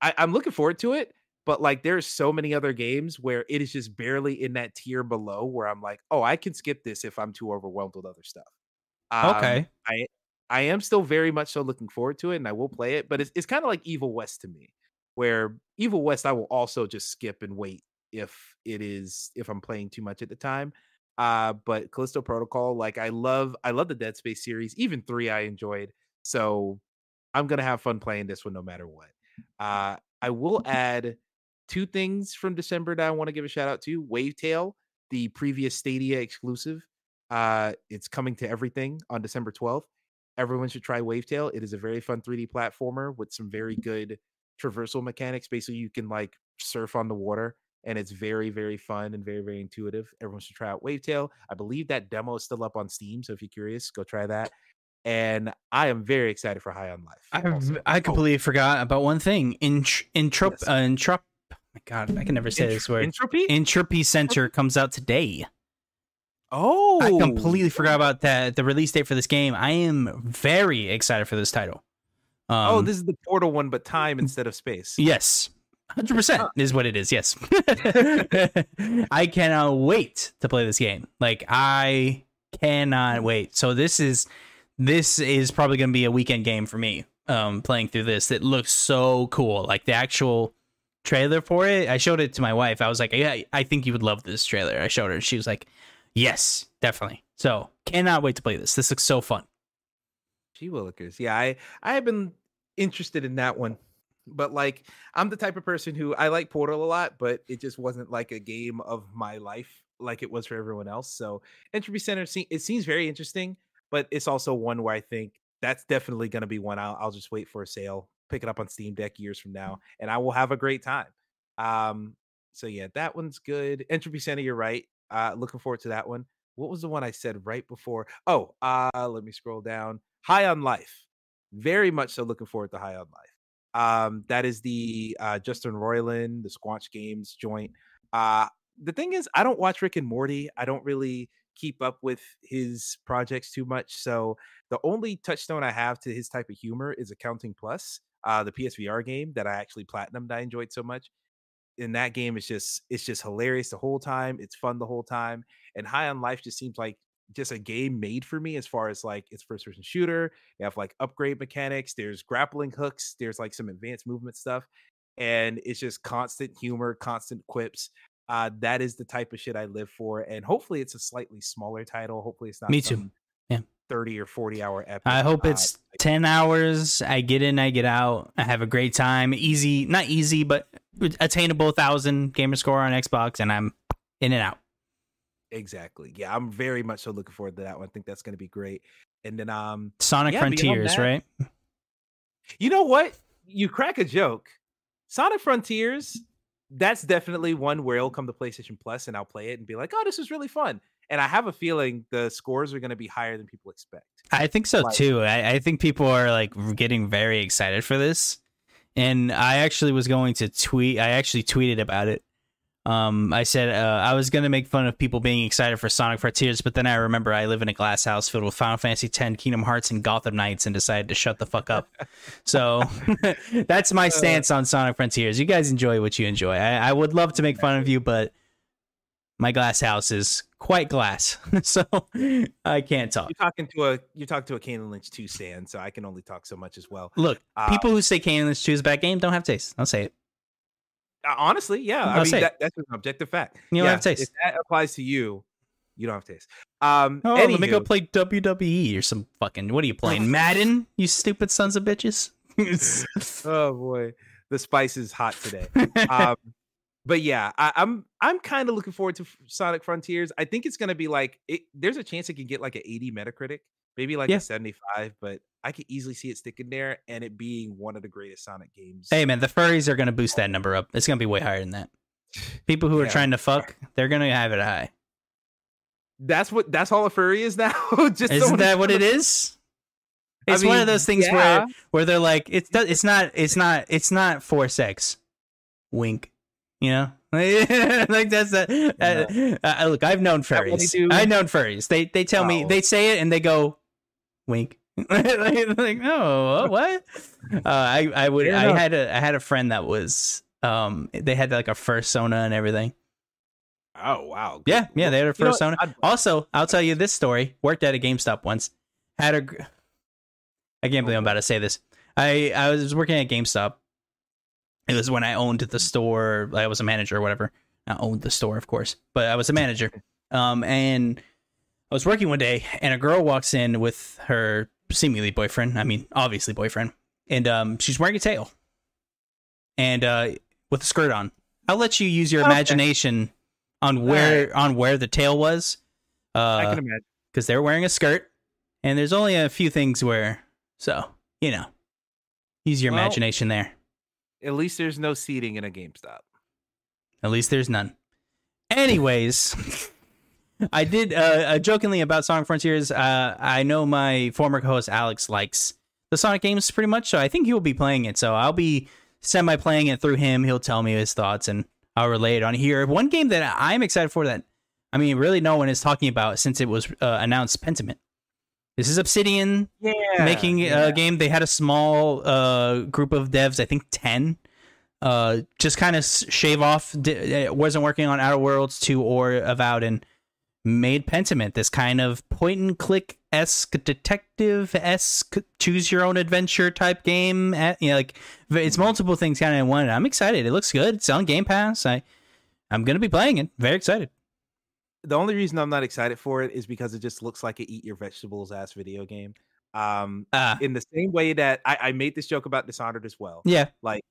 I, I'm looking forward to it, but like there's so many other games where it is just barely in that tier below where I'm like, oh, I can skip this if I'm too overwhelmed with other stuff. Um, Okay. I I am still very much so looking forward to it, and I will play it. But it's it's kind of like Evil West to me, where Evil West I will also just skip and wait if it is if I'm playing too much at the time. Uh, but Callisto Protocol, like I love I love the Dead Space series. Even three I enjoyed, so I'm gonna have fun playing this one no matter what. Uh, I will add two things from December that I want to give a shout out to. Wavetale, the previous Stadia exclusive. Uh, it's coming to everything on December 12th. Everyone should try Wavetale. It is a very fun 3D platformer with some very good traversal mechanics. Basically, you can like surf on the water and it's very, very fun and very, very intuitive. Everyone should try out Wavetale. I believe that demo is still up on Steam. So if you're curious, go try that. And I am very excited for High on Life. I also. I Oh, completely forgot about one thing. Intr- introp Yes. uh, introp. Oh my god, I can never say this word. Entropy? Entropy Center comes out today. oh, I completely forgot about that. The release date for this game. I am very excited for this title. Um, oh, this is the Portal one, but time instead of space. yes, hundred percent is what it is. Yes, I cannot wait to play this game. Like I cannot wait. So this is this is probably going to be a weekend game for me. Um, playing through this, it looks so cool. Like the actual trailer for it, I showed it to my wife. I was like, "Yeah, I think you would love this trailer." I showed her. She was like, "Yes, definitely." So cannot wait to play this. This looks so fun. Gee Willikers. Yeah, I I have been interested in that one. But like I'm the type of person who I like Portal a lot, but it just wasn't like a game of my life like it was for everyone else. So Entropy Center it seems very interesting, but it's also one where I think that's definitely going to be one I'll, I'll just wait for a sale, pick it up on Steam Deck years from now, and I will have a great time. Um, so yeah, that one's good. Entropy Center, you're right. Uh, looking forward to that one. What was the one I said right before? Oh, uh, let me scroll down. High on Life. Very much so looking forward to High on Life. Um, that is the uh, Justin Roiland, the Squanch Games joint. Uh, the thing is, I don't watch Rick and Morty. I don't really keep up with his projects too much. So the only touchstone I have to his type of humor is Accounting Plus, uh, the PSVR game that I actually platinumed. I enjoyed so much. In that game, it's just it's just hilarious the whole time. It's fun the whole time. And High on Life just seems like just a game made for me as far as like it's first person shooter. You have like upgrade mechanics, there's grappling hooks, there's like some advanced movement stuff, and it's just constant humor, constant quips. Uh, that is the type of shit I live for, and hopefully it's a slightly smaller title. Hopefully it's not Me too. Yeah. thirty or forty hour epic. I hope uh, it's 10 hours. I get in, I get out. I have a great time. Easy, not easy, but attainable 1000 gamer score on Xbox, and I'm in and out. Exactly. Yeah, I'm very much so looking forward to that one. I think that's going to be great. And then, um, Sonic Yeah, Frontiers, that- right? You know what? You crack a joke. Sonic Frontiers, that's definitely one where it'll come to PlayStation Plus and I'll play it and be like, oh, this is really fun. And I have a feeling the scores are going to be higher than people expect. I think so Like- too. I, I think people are like getting very excited for this. And I actually was going to tweet, I actually tweeted about it. Um, I said uh, I was going to make fun of people being excited for Sonic Frontiers, but then I remember I live in a glass house filled with Final Fantasy X, Kingdom Hearts, and Gotham Knights and decided to shut the fuck up. so that's my stance on Sonic Frontiers. You guys enjoy what you enjoy. I, I would love to make fun of you, but my glass house is quite glass. so I can't talk. You're talking to a you're talking to a Kane Lynch 2 stand, so I can only talk so much as well. Look, Uh, people who say Kane Lynch 2 is a bad game don't have taste. I'll say it. Honestly, yeah. I mean, that, that's an objective fact. You don't yeah, have taste. If that applies to you, you don't have taste. Um, Oh, let me go play WWE or some fucking. What are you playing? Madden? You stupid sons of bitches. oh boy, the spice is hot today. um, but yeah, I, I'm I'm kind of looking forward to Sonic Frontiers. I think it's gonna be like it, there's a chance it can get like an 80 Metacritic, maybe like Yeah. a 75, but I could easily see it sticking there and it being one of the greatest Sonic games. hey man, the furries are gonna boost that number up. It's gonna be way higher than that. People who are trying to fuck, they're gonna have it high. That's what that's all a furry is now. Just Isn't that what it is? I It's one of those things yeah. where where they're like, it's it's not it's not it's not for sex. Wink. You know, like that's that. Uh, uh, look, I've known that what they furries. I've known furries. They they tell me Oh. they say it and they go, wink. like, like, oh, what? Uh, I I would I had a I had a friend that was um they had like a fursona and everything. Oh wow. Yeah, good. yeah, they had a You know fursona. Also, I'll tell you this story. Worked at a GameStop once. Had a I can't believe I'm about to say this. I I was working at GameStop. It was when I owned the store. I was a manager or whatever. I owned the store, of course, but I was a manager. Um, and I was working one day, and a girl walks in with her seemingly boyfriend. I mean, obviously boyfriend, and um, she's wearing a tail, and uh, with a skirt on. I'll let you use your Okay. imagination on where on where the tail was. I Uh, can imagine. because they're wearing a skirt, and there's only a few things where, so you know, use your Well- imagination there. At least there's no seating in a GameStop. At least there's none. Anyways, I did uh, uh, jokingly about Sonic Frontiers. Uh, I know my former co-host Alex likes the Sonic games pretty much, so I think he will be playing it. So I'll be semi playing it through him. He'll tell me his thoughts, and I'll relay it on here. One game that I'm excited for that I mean, really, no one is talking about since it was uh, announced. Pentiment. This is Obsidian Yeah, making yeah. a game. They had a small uh, group of devs, I think ten, uh, just kind of shave off. Di- uh, wasn't working on Outer Worlds two or Avowed, and made Pentiment this kind of point and click esque detective esque choose your own adventure type game. At, you know, like it's multiple things kind of in one. I'm excited. It looks good. It's on Game Pass. I I'm gonna be playing it. Very excited. the only reason I'm not excited for it is because it just looks like a eat your vegetables ass video game. Um, Uh in the same way that I, I made this joke about Dishonored as well. yeah. Like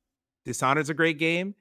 Dishonored's a great game.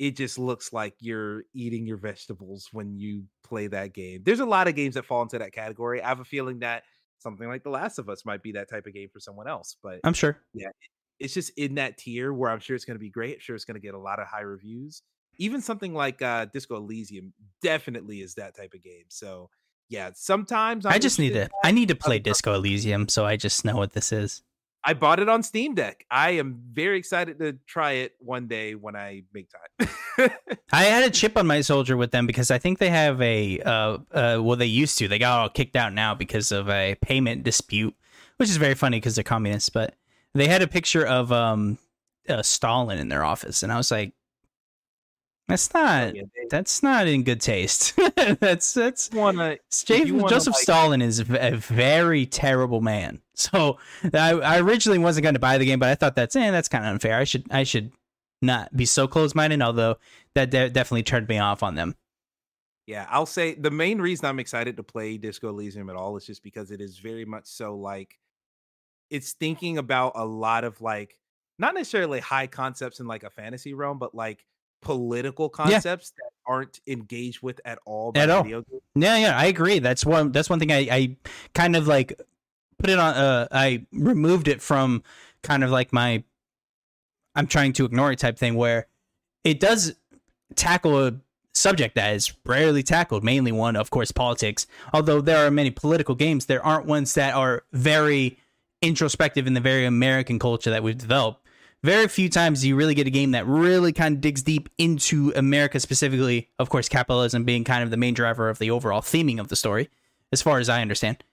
It just looks like you're eating your vegetables when you play that game. There's a lot of games that fall into that category. I have a feeling that something like The Last of Us might be that type of game for someone else, but I'm sure. Yeah, it's just in that tier where I'm sure it's going to be great. I'm sure it's going to get a lot of high reviews. Even something like uh, Disco Elysium definitely is that type of game. So yeah, sometimes I'm I just need to. I need to play Disco Elysium, so I just know what this is. I bought it on Steam Deck. I am very excited to try it one day when I make time. I had a chip on my soldier with them because I think they have a. Uh, uh, well, they used to. They got all kicked out now because of a payment dispute, which is very funny because they're communists. But they had a picture of um, uh, Stalin in their office, and I was like, "That's not. That's not in good taste. that's that's wanna Joseph, wanna, Joseph like- Stalin is a very terrible man. So I, I originally wasn't going to buy the game, but I thought that's eh, that's kind of unfair. I should I should not be so close minded. Although that de- definitely turned me off on them. Yeah, I'll say the main reason I'm excited to play Disco Elysium at all is just because it is very much so like it's thinking about a lot of like not necessarily high concepts in like a fantasy realm, but like political concepts that aren't engaged with at all by At all. games. Yeah, yeah, I agree. That's one. That's one thing I, I kind of like put it on. Uh, I removed it from kind of like my. I'm trying to ignore it type thing where it does tackle a subject that is rarely tackled. Mainly one, of course, politics. Although there are many political games, there aren't ones that are very introspective in the very American culture that we've developed. Very few times do you really get a game that really kind of digs deep into America specifically. Of course, capitalism being kind of the main driver of the overall theming of the story, as far as I understand.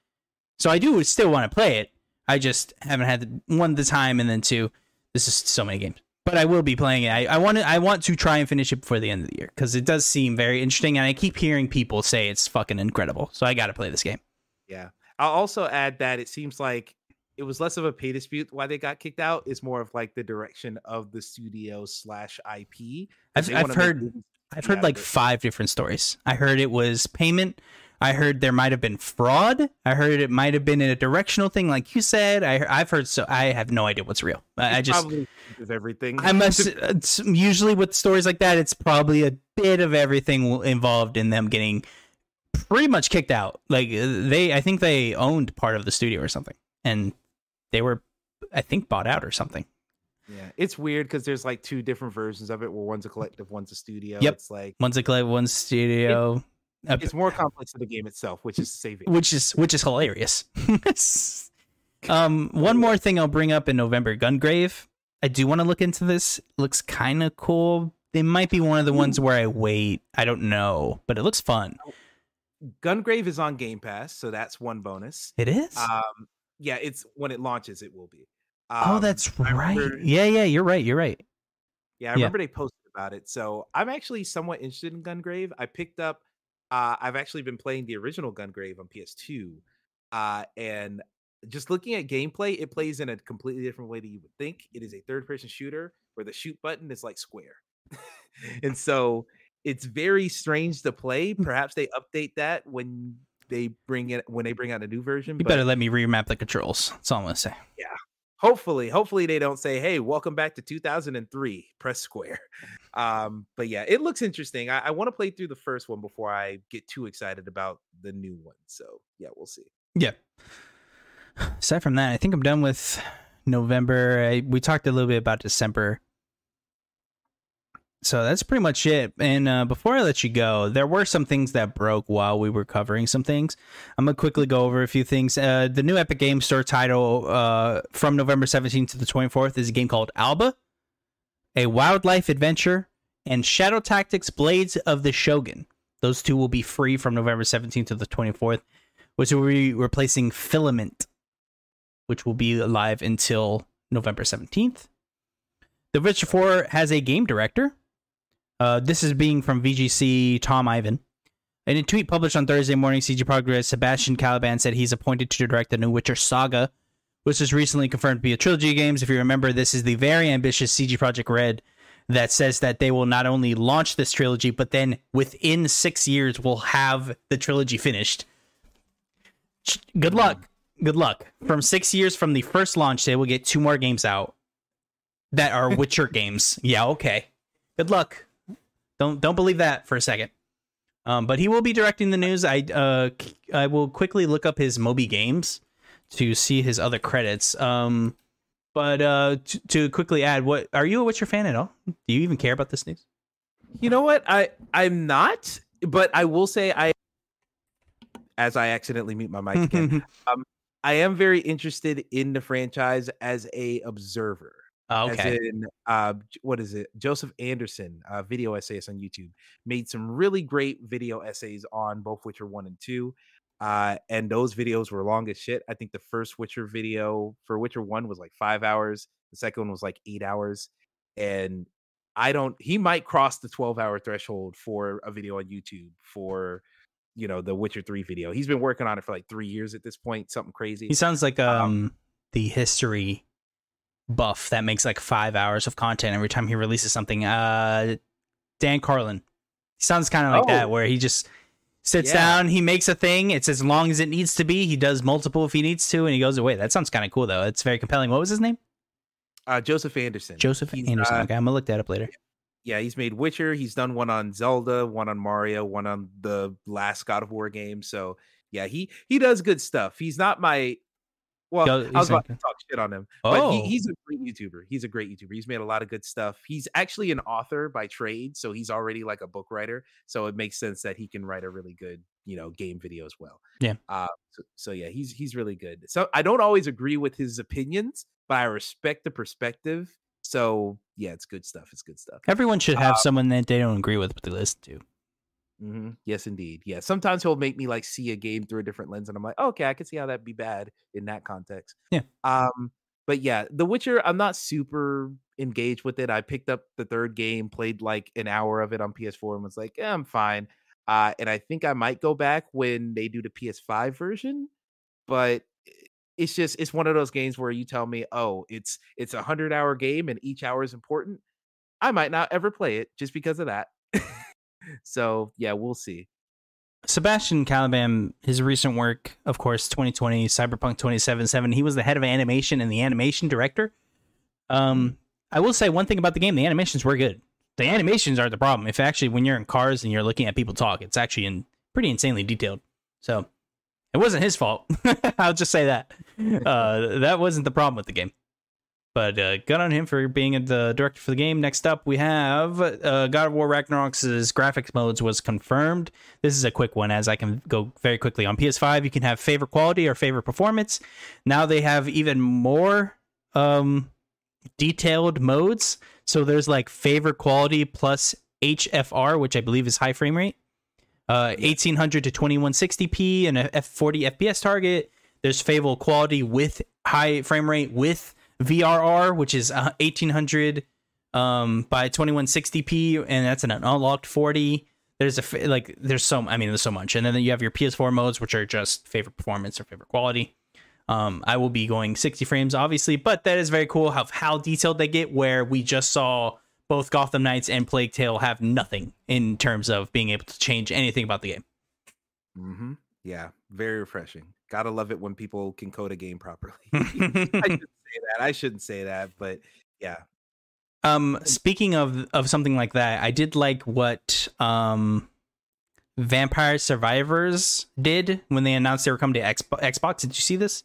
So I do still want to play it. I just haven't had the, one the time, and then two, this is so many games. But I will be playing it. I, I want to. I want to try and finish it before the end of the year because it does seem very interesting, and I keep hearing people say it's fucking incredible. So I got to play this game. Yeah. I'll also add that it seems like it was less of a pay dispute why they got kicked out. It's more of like the direction of the studio slash IP. I've, I've heard I've heard like five different stories. I heard it was payment. I heard there might have been fraud. I heard it might have been in a directional thing, like you said. I I've heard so. I have no idea what's real. I, I just probably of everything. I must. Usually with stories like that, it's probably a bit of everything involved in them getting pretty much kicked out. Like uh, they, I think they owned part of the studio or something, and they were, I think, bought out or something. Yeah, it's weird because there's like two different versions of it where one's a collective, one's a studio. Yep. It's like One's a collective, one's studio. Uh, it's more complex to the game itself, which is saving. which is which is hilarious. um, one more thing I'll bring up in November, Gungrave. I do want to look into this. Looks kind of cool. It might be one of the ones where I wait. I don't know, but it looks fun. Gungrave is on Game Pass, so that's one bonus. It is. Um, yeah, it's when it launches, it will be. oh, Um, that's right. remember- Yeah, yeah, you're right. You're right. Yeah, I Yeah. remember they posted about it. So I'm actually somewhat interested in Gungrave. I picked up. Uh, I've actually been playing the original Gungrave on PS2, uh, and just looking at gameplay, it plays in a completely different way that you would think. It is a third-person shooter where the shoot button is like square, and so it's very strange to play. Hmm. Perhaps they update that when they bring it when they bring out a new version. You better let me remap the controls. That's all I'm gonna say. Hopefully, hopefully they don't say, "Hey, welcome back to 2003. Press square." Um, but yeah, it looks interesting. I, I want to play through the first one before I get too excited about the new one. So yeah, we'll see. Yeah. Aside from that, I think I'm done with November. I, we talked a little bit about December. So that's pretty much it. And uh, before I let you go, there were some things that broke while we were covering some things. I'm gonna quickly go over a few things. Uh, the new Epic Game Store title uh, from November 17th to the 24th is a game called Alba, a wildlife adventure, and Shadow Tactics: Blades of the Shogun. Those two will be free from November 17th to the 24th, which will be replacing Filament, which will be live until November 17th. The Witcher 4 has a game director. Uh, this is being from VGC Tom Ivan. In a tweet published on Thursday morning, CD Projekt, Sebastian Kalemba said he's appointed to direct the new Witcher saga, which was recently confirmed to be a trilogy of games. If you remember, this is the very ambitious CD Projekt Red that says that they will not only launch this trilogy, but then within six years will have the trilogy finished. Good luck. Good luck. From six years from the first launch, they will get two more games out that are Witcher games. Yeah, okay. Good luck. Don't don't believe that for a second. Um, but he will be directing the news. I uh I will quickly look up his Moby Games to see his other credits. Um, but uh, t- to quickly add, what are you a Witcher fan at all? Do you even care about this news? You know what? I I'm not, but I will say I as I accidentally mute my mic again. um, I am very interested in the franchise as a observer. Oh, okay. As in, uh, what is it? Joseph Anderson, uh, video essayist on YouTube, made some really great video essays on both Witcher 1 and 2. Uh, and those videos were long as shit. I think the first Witcher video for Witcher 1 was like five hours, the second one was like eight hours. And I don't, he might cross the 12 hour threshold for a video on YouTube for, you know, the Witcher 3 video. He's been working on it for like three years at this point, something crazy. He sounds like um, um the history buff that makes like five hours of content every time he releases something. Uh, Dan Carlin. He sounds kind of like oh. that, where he just sits yeah. down, he makes a thing. It's as long as it needs to be. He does multiple if he needs to, and he goes away. That sounds kind of cool, though. It's very compelling. What was his name? Uh, Joseph Anderson. Joseph he's, Anderson. Uh, okay, I'm gonna look that up later. Yeah, he's made Witcher. He's done one on Zelda, one on Mario, one on the last God of War game. So yeah, he he does good stuff. He's not my well, I was about to talk shit on him, oh. but he, oh. he's a great YouTuber. He's a great YouTuber. He's made a lot of good stuff. He's actually an author by trade, so he's already like a book writer. So it makes sense that he can write a really good, you know, game video as well. Yeah. Uh, so, so yeah, he's he's really good. So I don't always agree with his opinions, but I respect the perspective. So yeah, it's good stuff. It's good stuff. Everyone should have um, someone that they don't agree with, but they listen to. Mm-hmm. Yes, indeed. Yeah. Sometimes he'll make me like see a game through a different lens, and I'm like, oh, okay, I can see how that'd be bad in that context. Yeah. Um. But yeah, The Witcher, I'm not super engaged with it. I picked up the third game, played like an hour of it on PS4, and was like, yeah, I'm fine. Uh, and I think I might go back when they do the PS5 version, but it's just it's one of those games where you tell me, oh, it's it's a hundred hour game and each hour is important. I might not ever play it just because of that. so yeah, we'll see. Sebastian Kalemba, his recent work, of course, 2020, Cyberpunk 2077, he was the head of animation and the animation director. Um, mm-hmm. I will say one thing about the game: the animations were good. The animations are the problem. If actually, when you're in cars and you're looking at people talk, it's actually in pretty insanely detailed. So it wasn't his fault. I'll just say that. Uh, that wasn't the problem with the game. But uh, good on him for being the director for the game. Next up, we have uh, God of War Ragnarok's graphics modes was confirmed. This is a quick one, as I can go very quickly. On PS5, you can have favorite quality or favorite performance. Now they have even more um, detailed modes. So there's like favorite quality plus HFR, which I believe is high frame rate. Uh, 1800 to 2160p and a F40 FPS target. There's favorable quality with high frame rate with VRR, which is uh, 1800 um, by 2160p, and that's an unlocked 40. There's a like, there's so I mean, there's so much, and then you have your PS4 modes, which are just favorite performance or favorite quality. Um, I will be going 60 frames, obviously, but that is very cool how how detailed they get. Where we just saw both Gotham Knights and Plague Tale have nothing in terms of being able to change anything about the game. Mm-hmm. Yeah, very refreshing. Gotta love it when people can code a game properly. I just say that. I shouldn't say that, but yeah. Um, speaking of of something like that, I did like what um, Vampire Survivors did when they announced they were coming to Xbox. Xbox. Did you see this?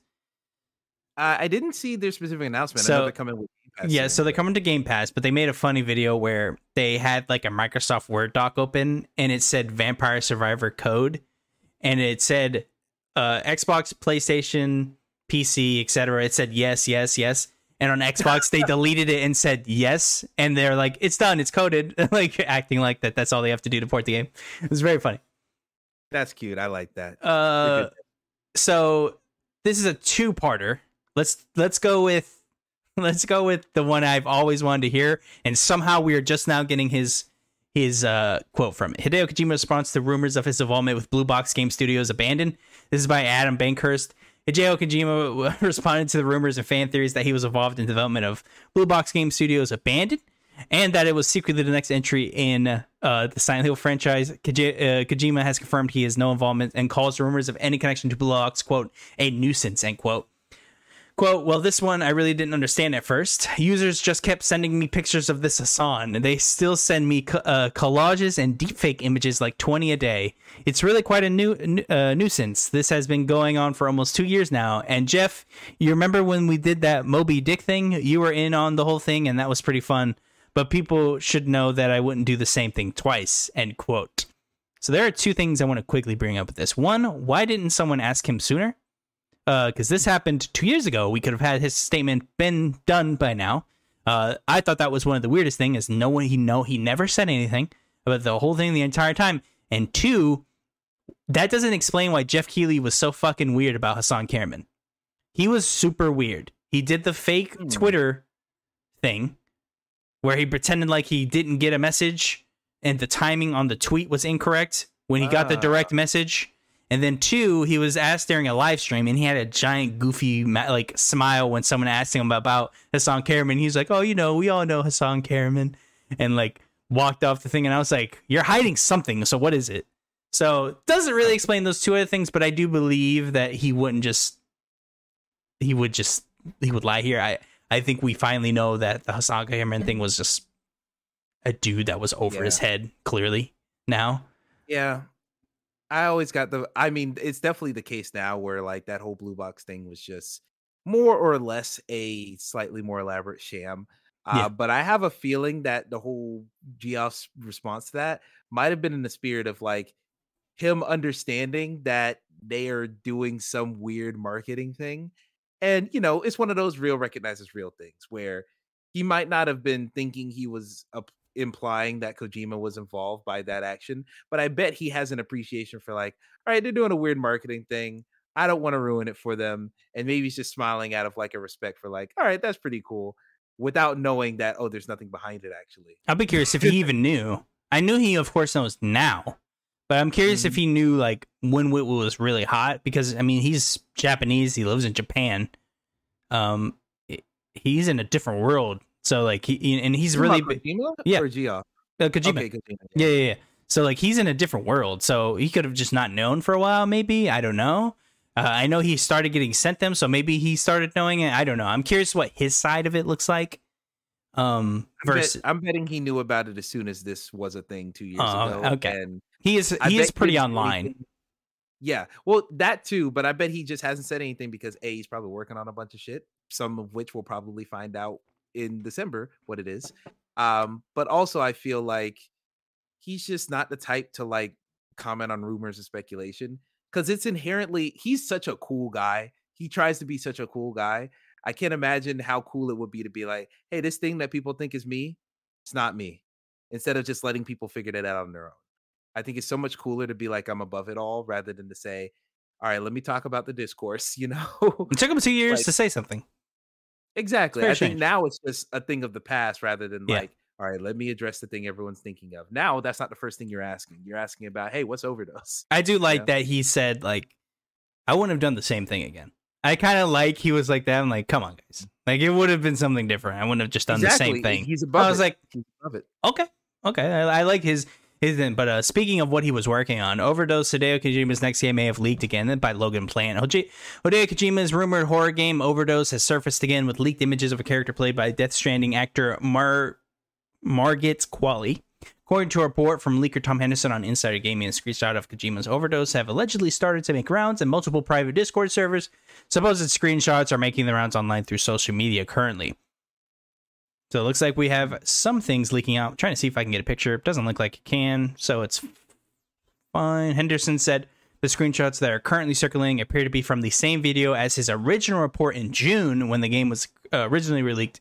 Uh, I didn't see their specific announcement. I So- know they're coming with Game Pass Yeah, so they're coming to Game Pass, but they made a funny video where they had like a Microsoft Word doc open and it said Vampire Survivor code and it said uh Xbox, PlayStation, PC, etc. It said yes, yes, yes. And on Xbox they deleted it and said yes and they're like it's done, it's coded, like acting like that that's all they have to do to port the game. It was very funny. That's cute. I like that. Uh so this is a two-parter. Let's let's go with let's go with the one I've always wanted to hear, and somehow we are just now getting his his uh, quote from it. Hideo Kojima responds to rumors of his involvement with Blue Box Game Studios abandoned. This is by Adam Bankhurst. Hideo Kojima responded to the rumors and fan theories that he was involved in development of Blue Box Game Studios abandoned, and that it was secretly the next entry in uh, the Silent Hill franchise. Koji- uh, Kojima has confirmed he has no involvement and calls rumors of any connection to Blue Box quote a nuisance end quote. Quote, well, this one I really didn't understand at first. Users just kept sending me pictures of this Hasan, they still send me co- uh, collages and deepfake images like 20 a day. It's really quite a new uh, nuisance. This has been going on for almost two years now. And Geoff, you remember when we did that Moby Dick thing? You were in on the whole thing, and that was pretty fun. But people should know that I wouldn't do the same thing twice. End quote. So there are two things I want to quickly bring up with this. One, why didn't someone ask him sooner? Because this happened two years ago. We could have had his statement been done by now. Uh, I thought that was one of the weirdest things. Is no one he know he never said anything about the whole thing the entire time. And two, that doesn't explain why Geoff Keighley was so fucking weird about Hasan Kahraman. He was super weird. He did the fake Hmm. Twitter thing where he pretended like he didn't get a message and the timing on the tweet was incorrect when he got the Ah. direct message. And then two, he was asked during a live stream, and he had a giant goofy like smile when someone asked him about Hasan Kahraman. He's like, "Oh, you know, we all know Hasan Kahraman," and like walked off the thing. And I was like, "You're hiding something. So what is it?" So it doesn't really explain those two other things, but I do believe that he wouldn't just he would just he would lie here. I I think we finally know that the Hasan Kahraman thing was just a dude that was over Yeah. his head. Clearly now. Yeah. I always got the I mean, it's definitely the case now where like that whole blue box thing was just more or less a slightly more elaborate sham. Uh, Yeah. but I have a feeling that the whole Geoff's response to that might have been in the spirit of like him understanding that they are doing some weird marketing thing. And you know, it's one of those real recognizes real things where he might not have been thinking he was up implying that Kojima was involved by that action, but I bet he has an appreciation for like, all right, they're doing a weird marketing thing. I don't want to ruin it for them. And maybe he's just smiling out of like a respect for like, all right, that's pretty cool, without knowing that, oh, there's nothing behind it actually. I'd be curious if he even knew. I knew he, of course, knows now, but I'm curious if Mhm. he knew like when Whitwell was really hot because I mean he's Japanese. He lives in Japan. Um, he's in a different world. So like he and he's really Kojima Yeah. or Geoff? uh, Kojima. Okay, Kojima. Yeah, yeah, yeah. So like he's in a different world. So he could have just not known for a while. Maybe I don't know. Uh, I know he started getting sent them, so maybe he started knowing it. I don't know. I'm curious what his side of it looks like. Um, I bet- versus I'm betting he knew about it as soon as this was a thing two years Oh, ago. okay. And he is I he bet is pretty online. Yeah, well, that too, but I bet he just hasn't said anything because a he's probably working on a bunch of shit, some of which we'll probably find out in December what it is. Um, but also I feel like he's just not the type to like comment on rumors and speculation because it's inherently he's such a cool guy. He tries to be such a cool guy. I can't imagine how cool it would be to be like, hey, this thing that people think is me, it's not me. Instead of just letting people figure that out on their own. I think it's so much cooler to be like I'm above it all rather than to say, all right, let me talk about the discourse, you know? It took him two years Like- to say something. Exactly. I think now it's just a thing of the past rather than Yeah. like, all right, let me address the thing everyone's thinking of. Now that's not the first thing you're asking. You're asking about, hey, what's overdose? I do like that he said like I wouldn't have done the same thing again. I kind of like he was like that. I'm like, come on, guys. Like it would have been something different. I wouldn't have just done the same thing. He's above I was it. like, He's above it. okay, okay. I, I like his isn't. But uh, speaking of what he was working on, Overdose Hideo Kojima's next game may have leaked again by Logan Plant. Hideo Kojima's rumored horror game Overdose has surfaced again with leaked images of a character played by Death Stranding actor Mar Margaret Qualley. According to a report from leaker Tom Henderson on Insider Gaming, a screenshot of Kojima's Overdose have allegedly started to make rounds in multiple private Discord servers. Supposed screenshots are making the rounds online through social media currently. So it looks like we have some things leaking out. I'm trying to see if I can get a picture. It doesn't look like it can, so it's fine. Henderson said the screenshots that are currently circulating appear to be from the same video as his original report in June when the game was uh, originally released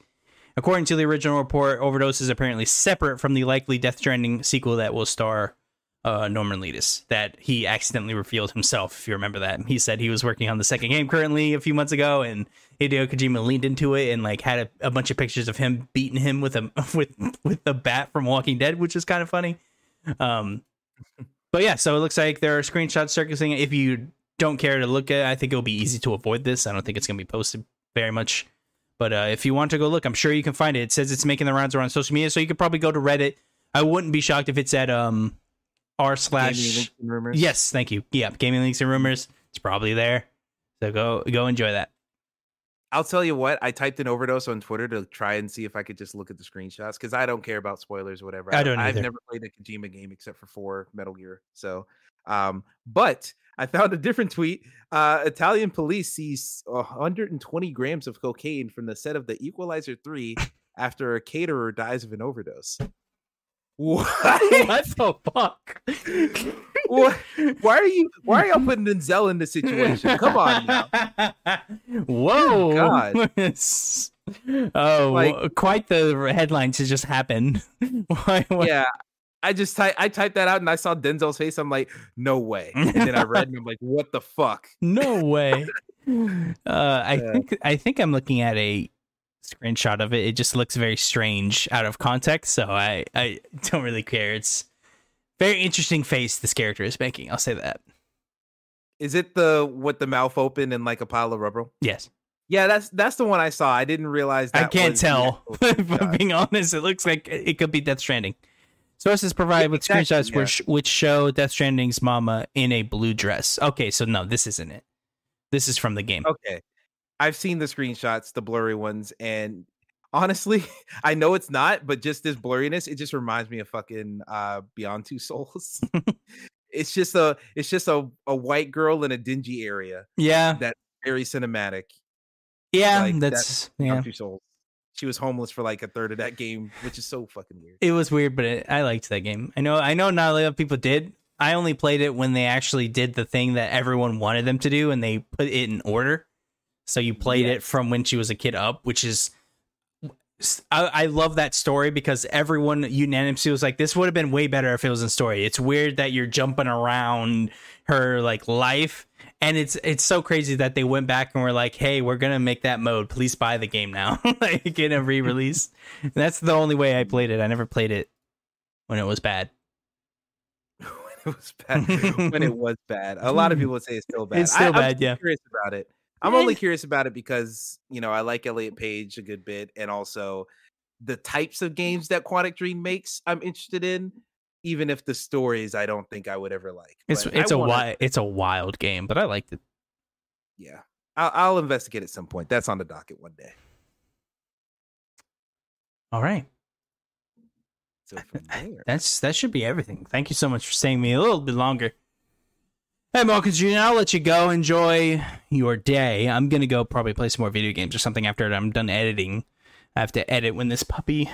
According to the original report, Overdose is apparently separate from the likely Death Stranding sequel that will star uh, Norman Reedus that he accidentally revealed himself. If you remember that, he said he was working on the second game currently a few months ago, and Hideo Kojima leaned into it and like had a, a bunch of pictures of him beating him with a with with the bat from Walking Dead, which is kind of funny. Um, but yeah, so it looks like there are screenshots circulating. If you don't care to look at, it, I think it'll be easy to avoid this. I don't think it's going to be posted very much but uh, if you want to go look, I'm sure you can find it. It says it's making the rounds around social media, so you could probably go to Reddit. I wouldn't be shocked if it's at um r slash yes, thank you. Yeah, gaming links and rumors. It's probably there. So go go enjoy that. I'll tell you what, I typed in overdose on Twitter to try and see if I could just look at the screenshots because I don't care about spoilers or whatever. I don't. I've never played a Kojima game except for four Metal Gear. So, um, but I found a different tweet. Uh, Italian police seize 120 grams of cocaine from the set of The Equalizer 3 after a caterer dies of an overdose. What? what the fuck? what? Why are you? Why are y'all putting Denzel in this situation? Come on now. Whoa! God. oh, like, quite the headline to just happen. why, why? Yeah, I just type I typed that out and I saw Denzel's face. I'm like, no way. And then I read and I'm like, what the fuck? No way. uh, I yeah. think I think I'm looking at a screenshot of it. It just looks very strange out of context, so I I don't really care. It's very interesting face this character is making. I'll say that. Is it the with the mouth open and like a pile of rubber? Yes. Yeah, that's that's the one I saw. I didn't realize. I can't tell. if I'm being honest, it looks like it could be Death Stranding. Sources provided yeah, with exactly, screenshots yeah. which which show Death Stranding's mama in a blue dress. Okay, so no, this isn't it. This is from the game. Okay. I've seen the screenshots, the blurry ones, and honestly, I know it's not, but just this blurriness, it just reminds me of fucking uh Beyond Two Souls. it's just a it's just a, a white girl in a dingy area. Yeah. That's very cinematic. Yeah, like, that's, that's yeah. Two Souls she was homeless for like a third of that game, which is so fucking weird. It was weird, but it, I liked that game. I know, I know, not a lot of people did. I only played it when they actually did the thing that everyone wanted them to do, and they put it in order. So you played yes. it from when she was a kid up, which is I, I, love that story because everyone unanimously was like, this would have been way better if it was in story. It's weird that you're jumping around her like life and it's it's so crazy that they went back and were like, "Hey, we're gonna make that mode. Please buy the game now, like in a re-release." That's the only way I played it. I never played it when it was bad. when it was bad. when it was bad. A lot of people would say it's still bad. It's still I, bad. I'm yeah. Curious about it. I'm eh. only curious about it because you know I like Elliot Page a good bit, and also the types of games that Quantic Dream makes. I'm interested in even if the stories I don't think I would ever like. It's it's a wild it's a wild game, but I liked it. Yeah, I'll, I'll investigate at some point. That's on the docket one day. All right. So that's that should be everything. Thank you so much for staying me a little bit longer. Hey Marcus Jr., I'll let you go. Enjoy your day. I'm gonna go probably play some more video games or something after I'm done editing. I have to edit when this puppy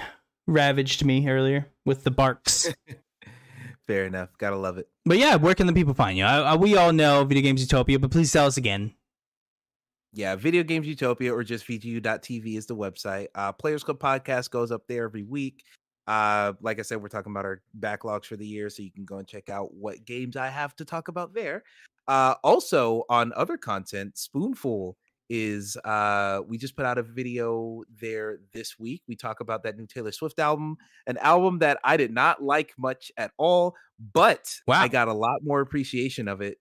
ravaged me earlier with the barks. Fair enough. Gotta love it. But yeah, where can the people find you? I, I, we all know Video Games Utopia, but please tell us again. Yeah, Video Games Utopia or just VGU.tv is the website. Uh, Players Club podcast goes up there every week. Uh, like I said, we're talking about our backlogs for the year, so you can go and check out what games I have to talk about there. Uh, also, on other content, Spoonful is uh we just put out a video there this week. We talk about that new Taylor Swift album, an album that I did not like much at all, but wow. I got a lot more appreciation of it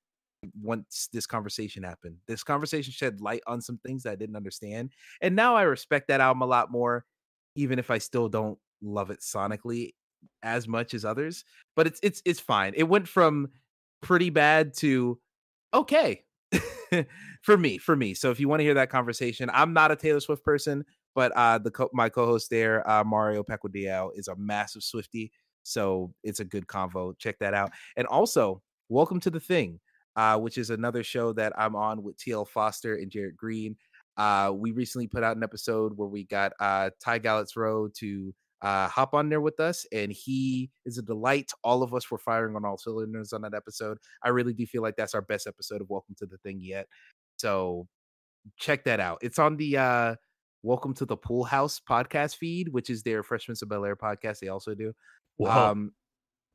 once this conversation happened. This conversation shed light on some things that I didn't understand, and now I respect that album a lot more even if I still don't love it sonically. as much as others, but it's it's it's fine. It went from pretty bad to okay for me, for me. So if you want to hear that conversation, I'm not a Taylor Swift person, but uh the co- my co-host there, uh Mario Pequodiel, is a massive Swifty. So it's a good convo. Check that out. And also, welcome to the thing, uh, which is another show that I'm on with TL Foster and Jared Green. Uh, we recently put out an episode where we got uh, Ty Galiz-Rowe to uh, hop on there with us, and he is a delight. All of us were firing on all cylinders on that episode. I really do feel like that's our best episode of Welcome to the Thing yet. So check that out. It's on the uh, Welcome to the Pool House podcast feed, which is their Fresh Prince of Bel Air podcast. They also do. Whoa. Um,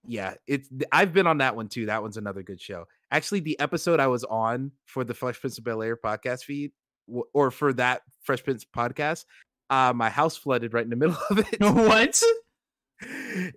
yeah, it's I've been on that one too. That one's another good show. Actually, the episode I was on for the Fresh Prince of Bel Air podcast feed, or for that Fresh Prince podcast, uh, my house flooded right in the middle of it. what?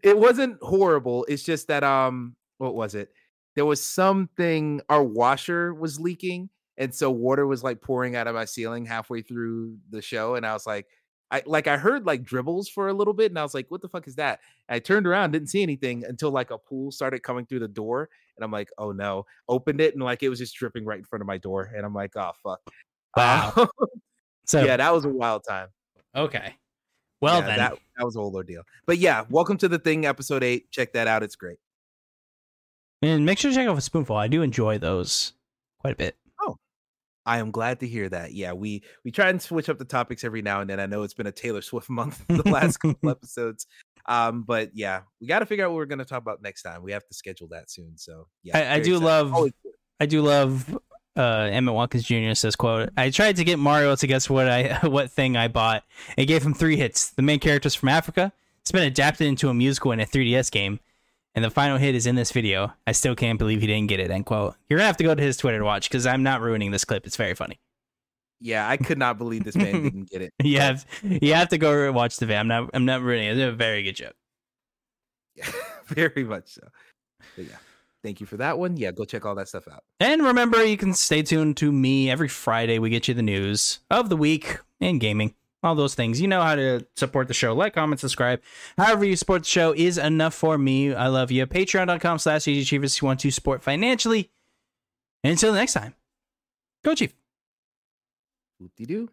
it wasn't horrible. It's just that um, what was it? There was something. Our washer was leaking, and so water was like pouring out of my ceiling halfway through the show, and I was like. I like I heard like dribbles for a little bit, and I was like, "What the fuck is that?" And I turned around, didn't see anything until like a pool started coming through the door, and I'm like, "Oh no!" Opened it, and like it was just dripping right in front of my door, and I'm like, "Oh fuck!" Wow. Uh, So yeah, that was a wild time. Okay. Well Yeah, then, that that was a whole ordeal. But yeah, welcome to the thing, episode eight. Check that out; it's great. and make sure to check out a spoonful. I do enjoy those quite a bit. Oh. I am glad to hear that. Yeah, we we try and switch up the topics every now and then. I know it's been a Taylor Swift month the last couple episodes. Um, but yeah, we got to figure out what we're going to talk about next time. We have to schedule that soon. So yeah, I, I do excited. love Always. I do love uh Emmett Watkins Jr. says quote I tried to get Mario to guess what I what thing I bought. It gave him three hits. The main character's from Africa. It's been adapted into a musical in a 3DS game. And the final hit is in this video. I still can't believe he didn't get it. End quote. You're gonna have to go to his Twitter to watch because I'm not ruining this clip. It's very funny. Yeah, I could not believe this man didn't get it. You have you have to go watch the video. I'm not I'm not ruining it. It's a very good joke. yeah, very much so. But yeah, thank you for that one. Yeah, go check all that stuff out. And remember, you can stay tuned to me every Friday. We get you the news of the week in gaming, all those things. You know how to support the show. Like, comment, subscribe. However, you support the show is enough for me. I love you. Patreon.com slash Achievers if you want to support financially. And until next time, go Chief. Whoop-de-doo.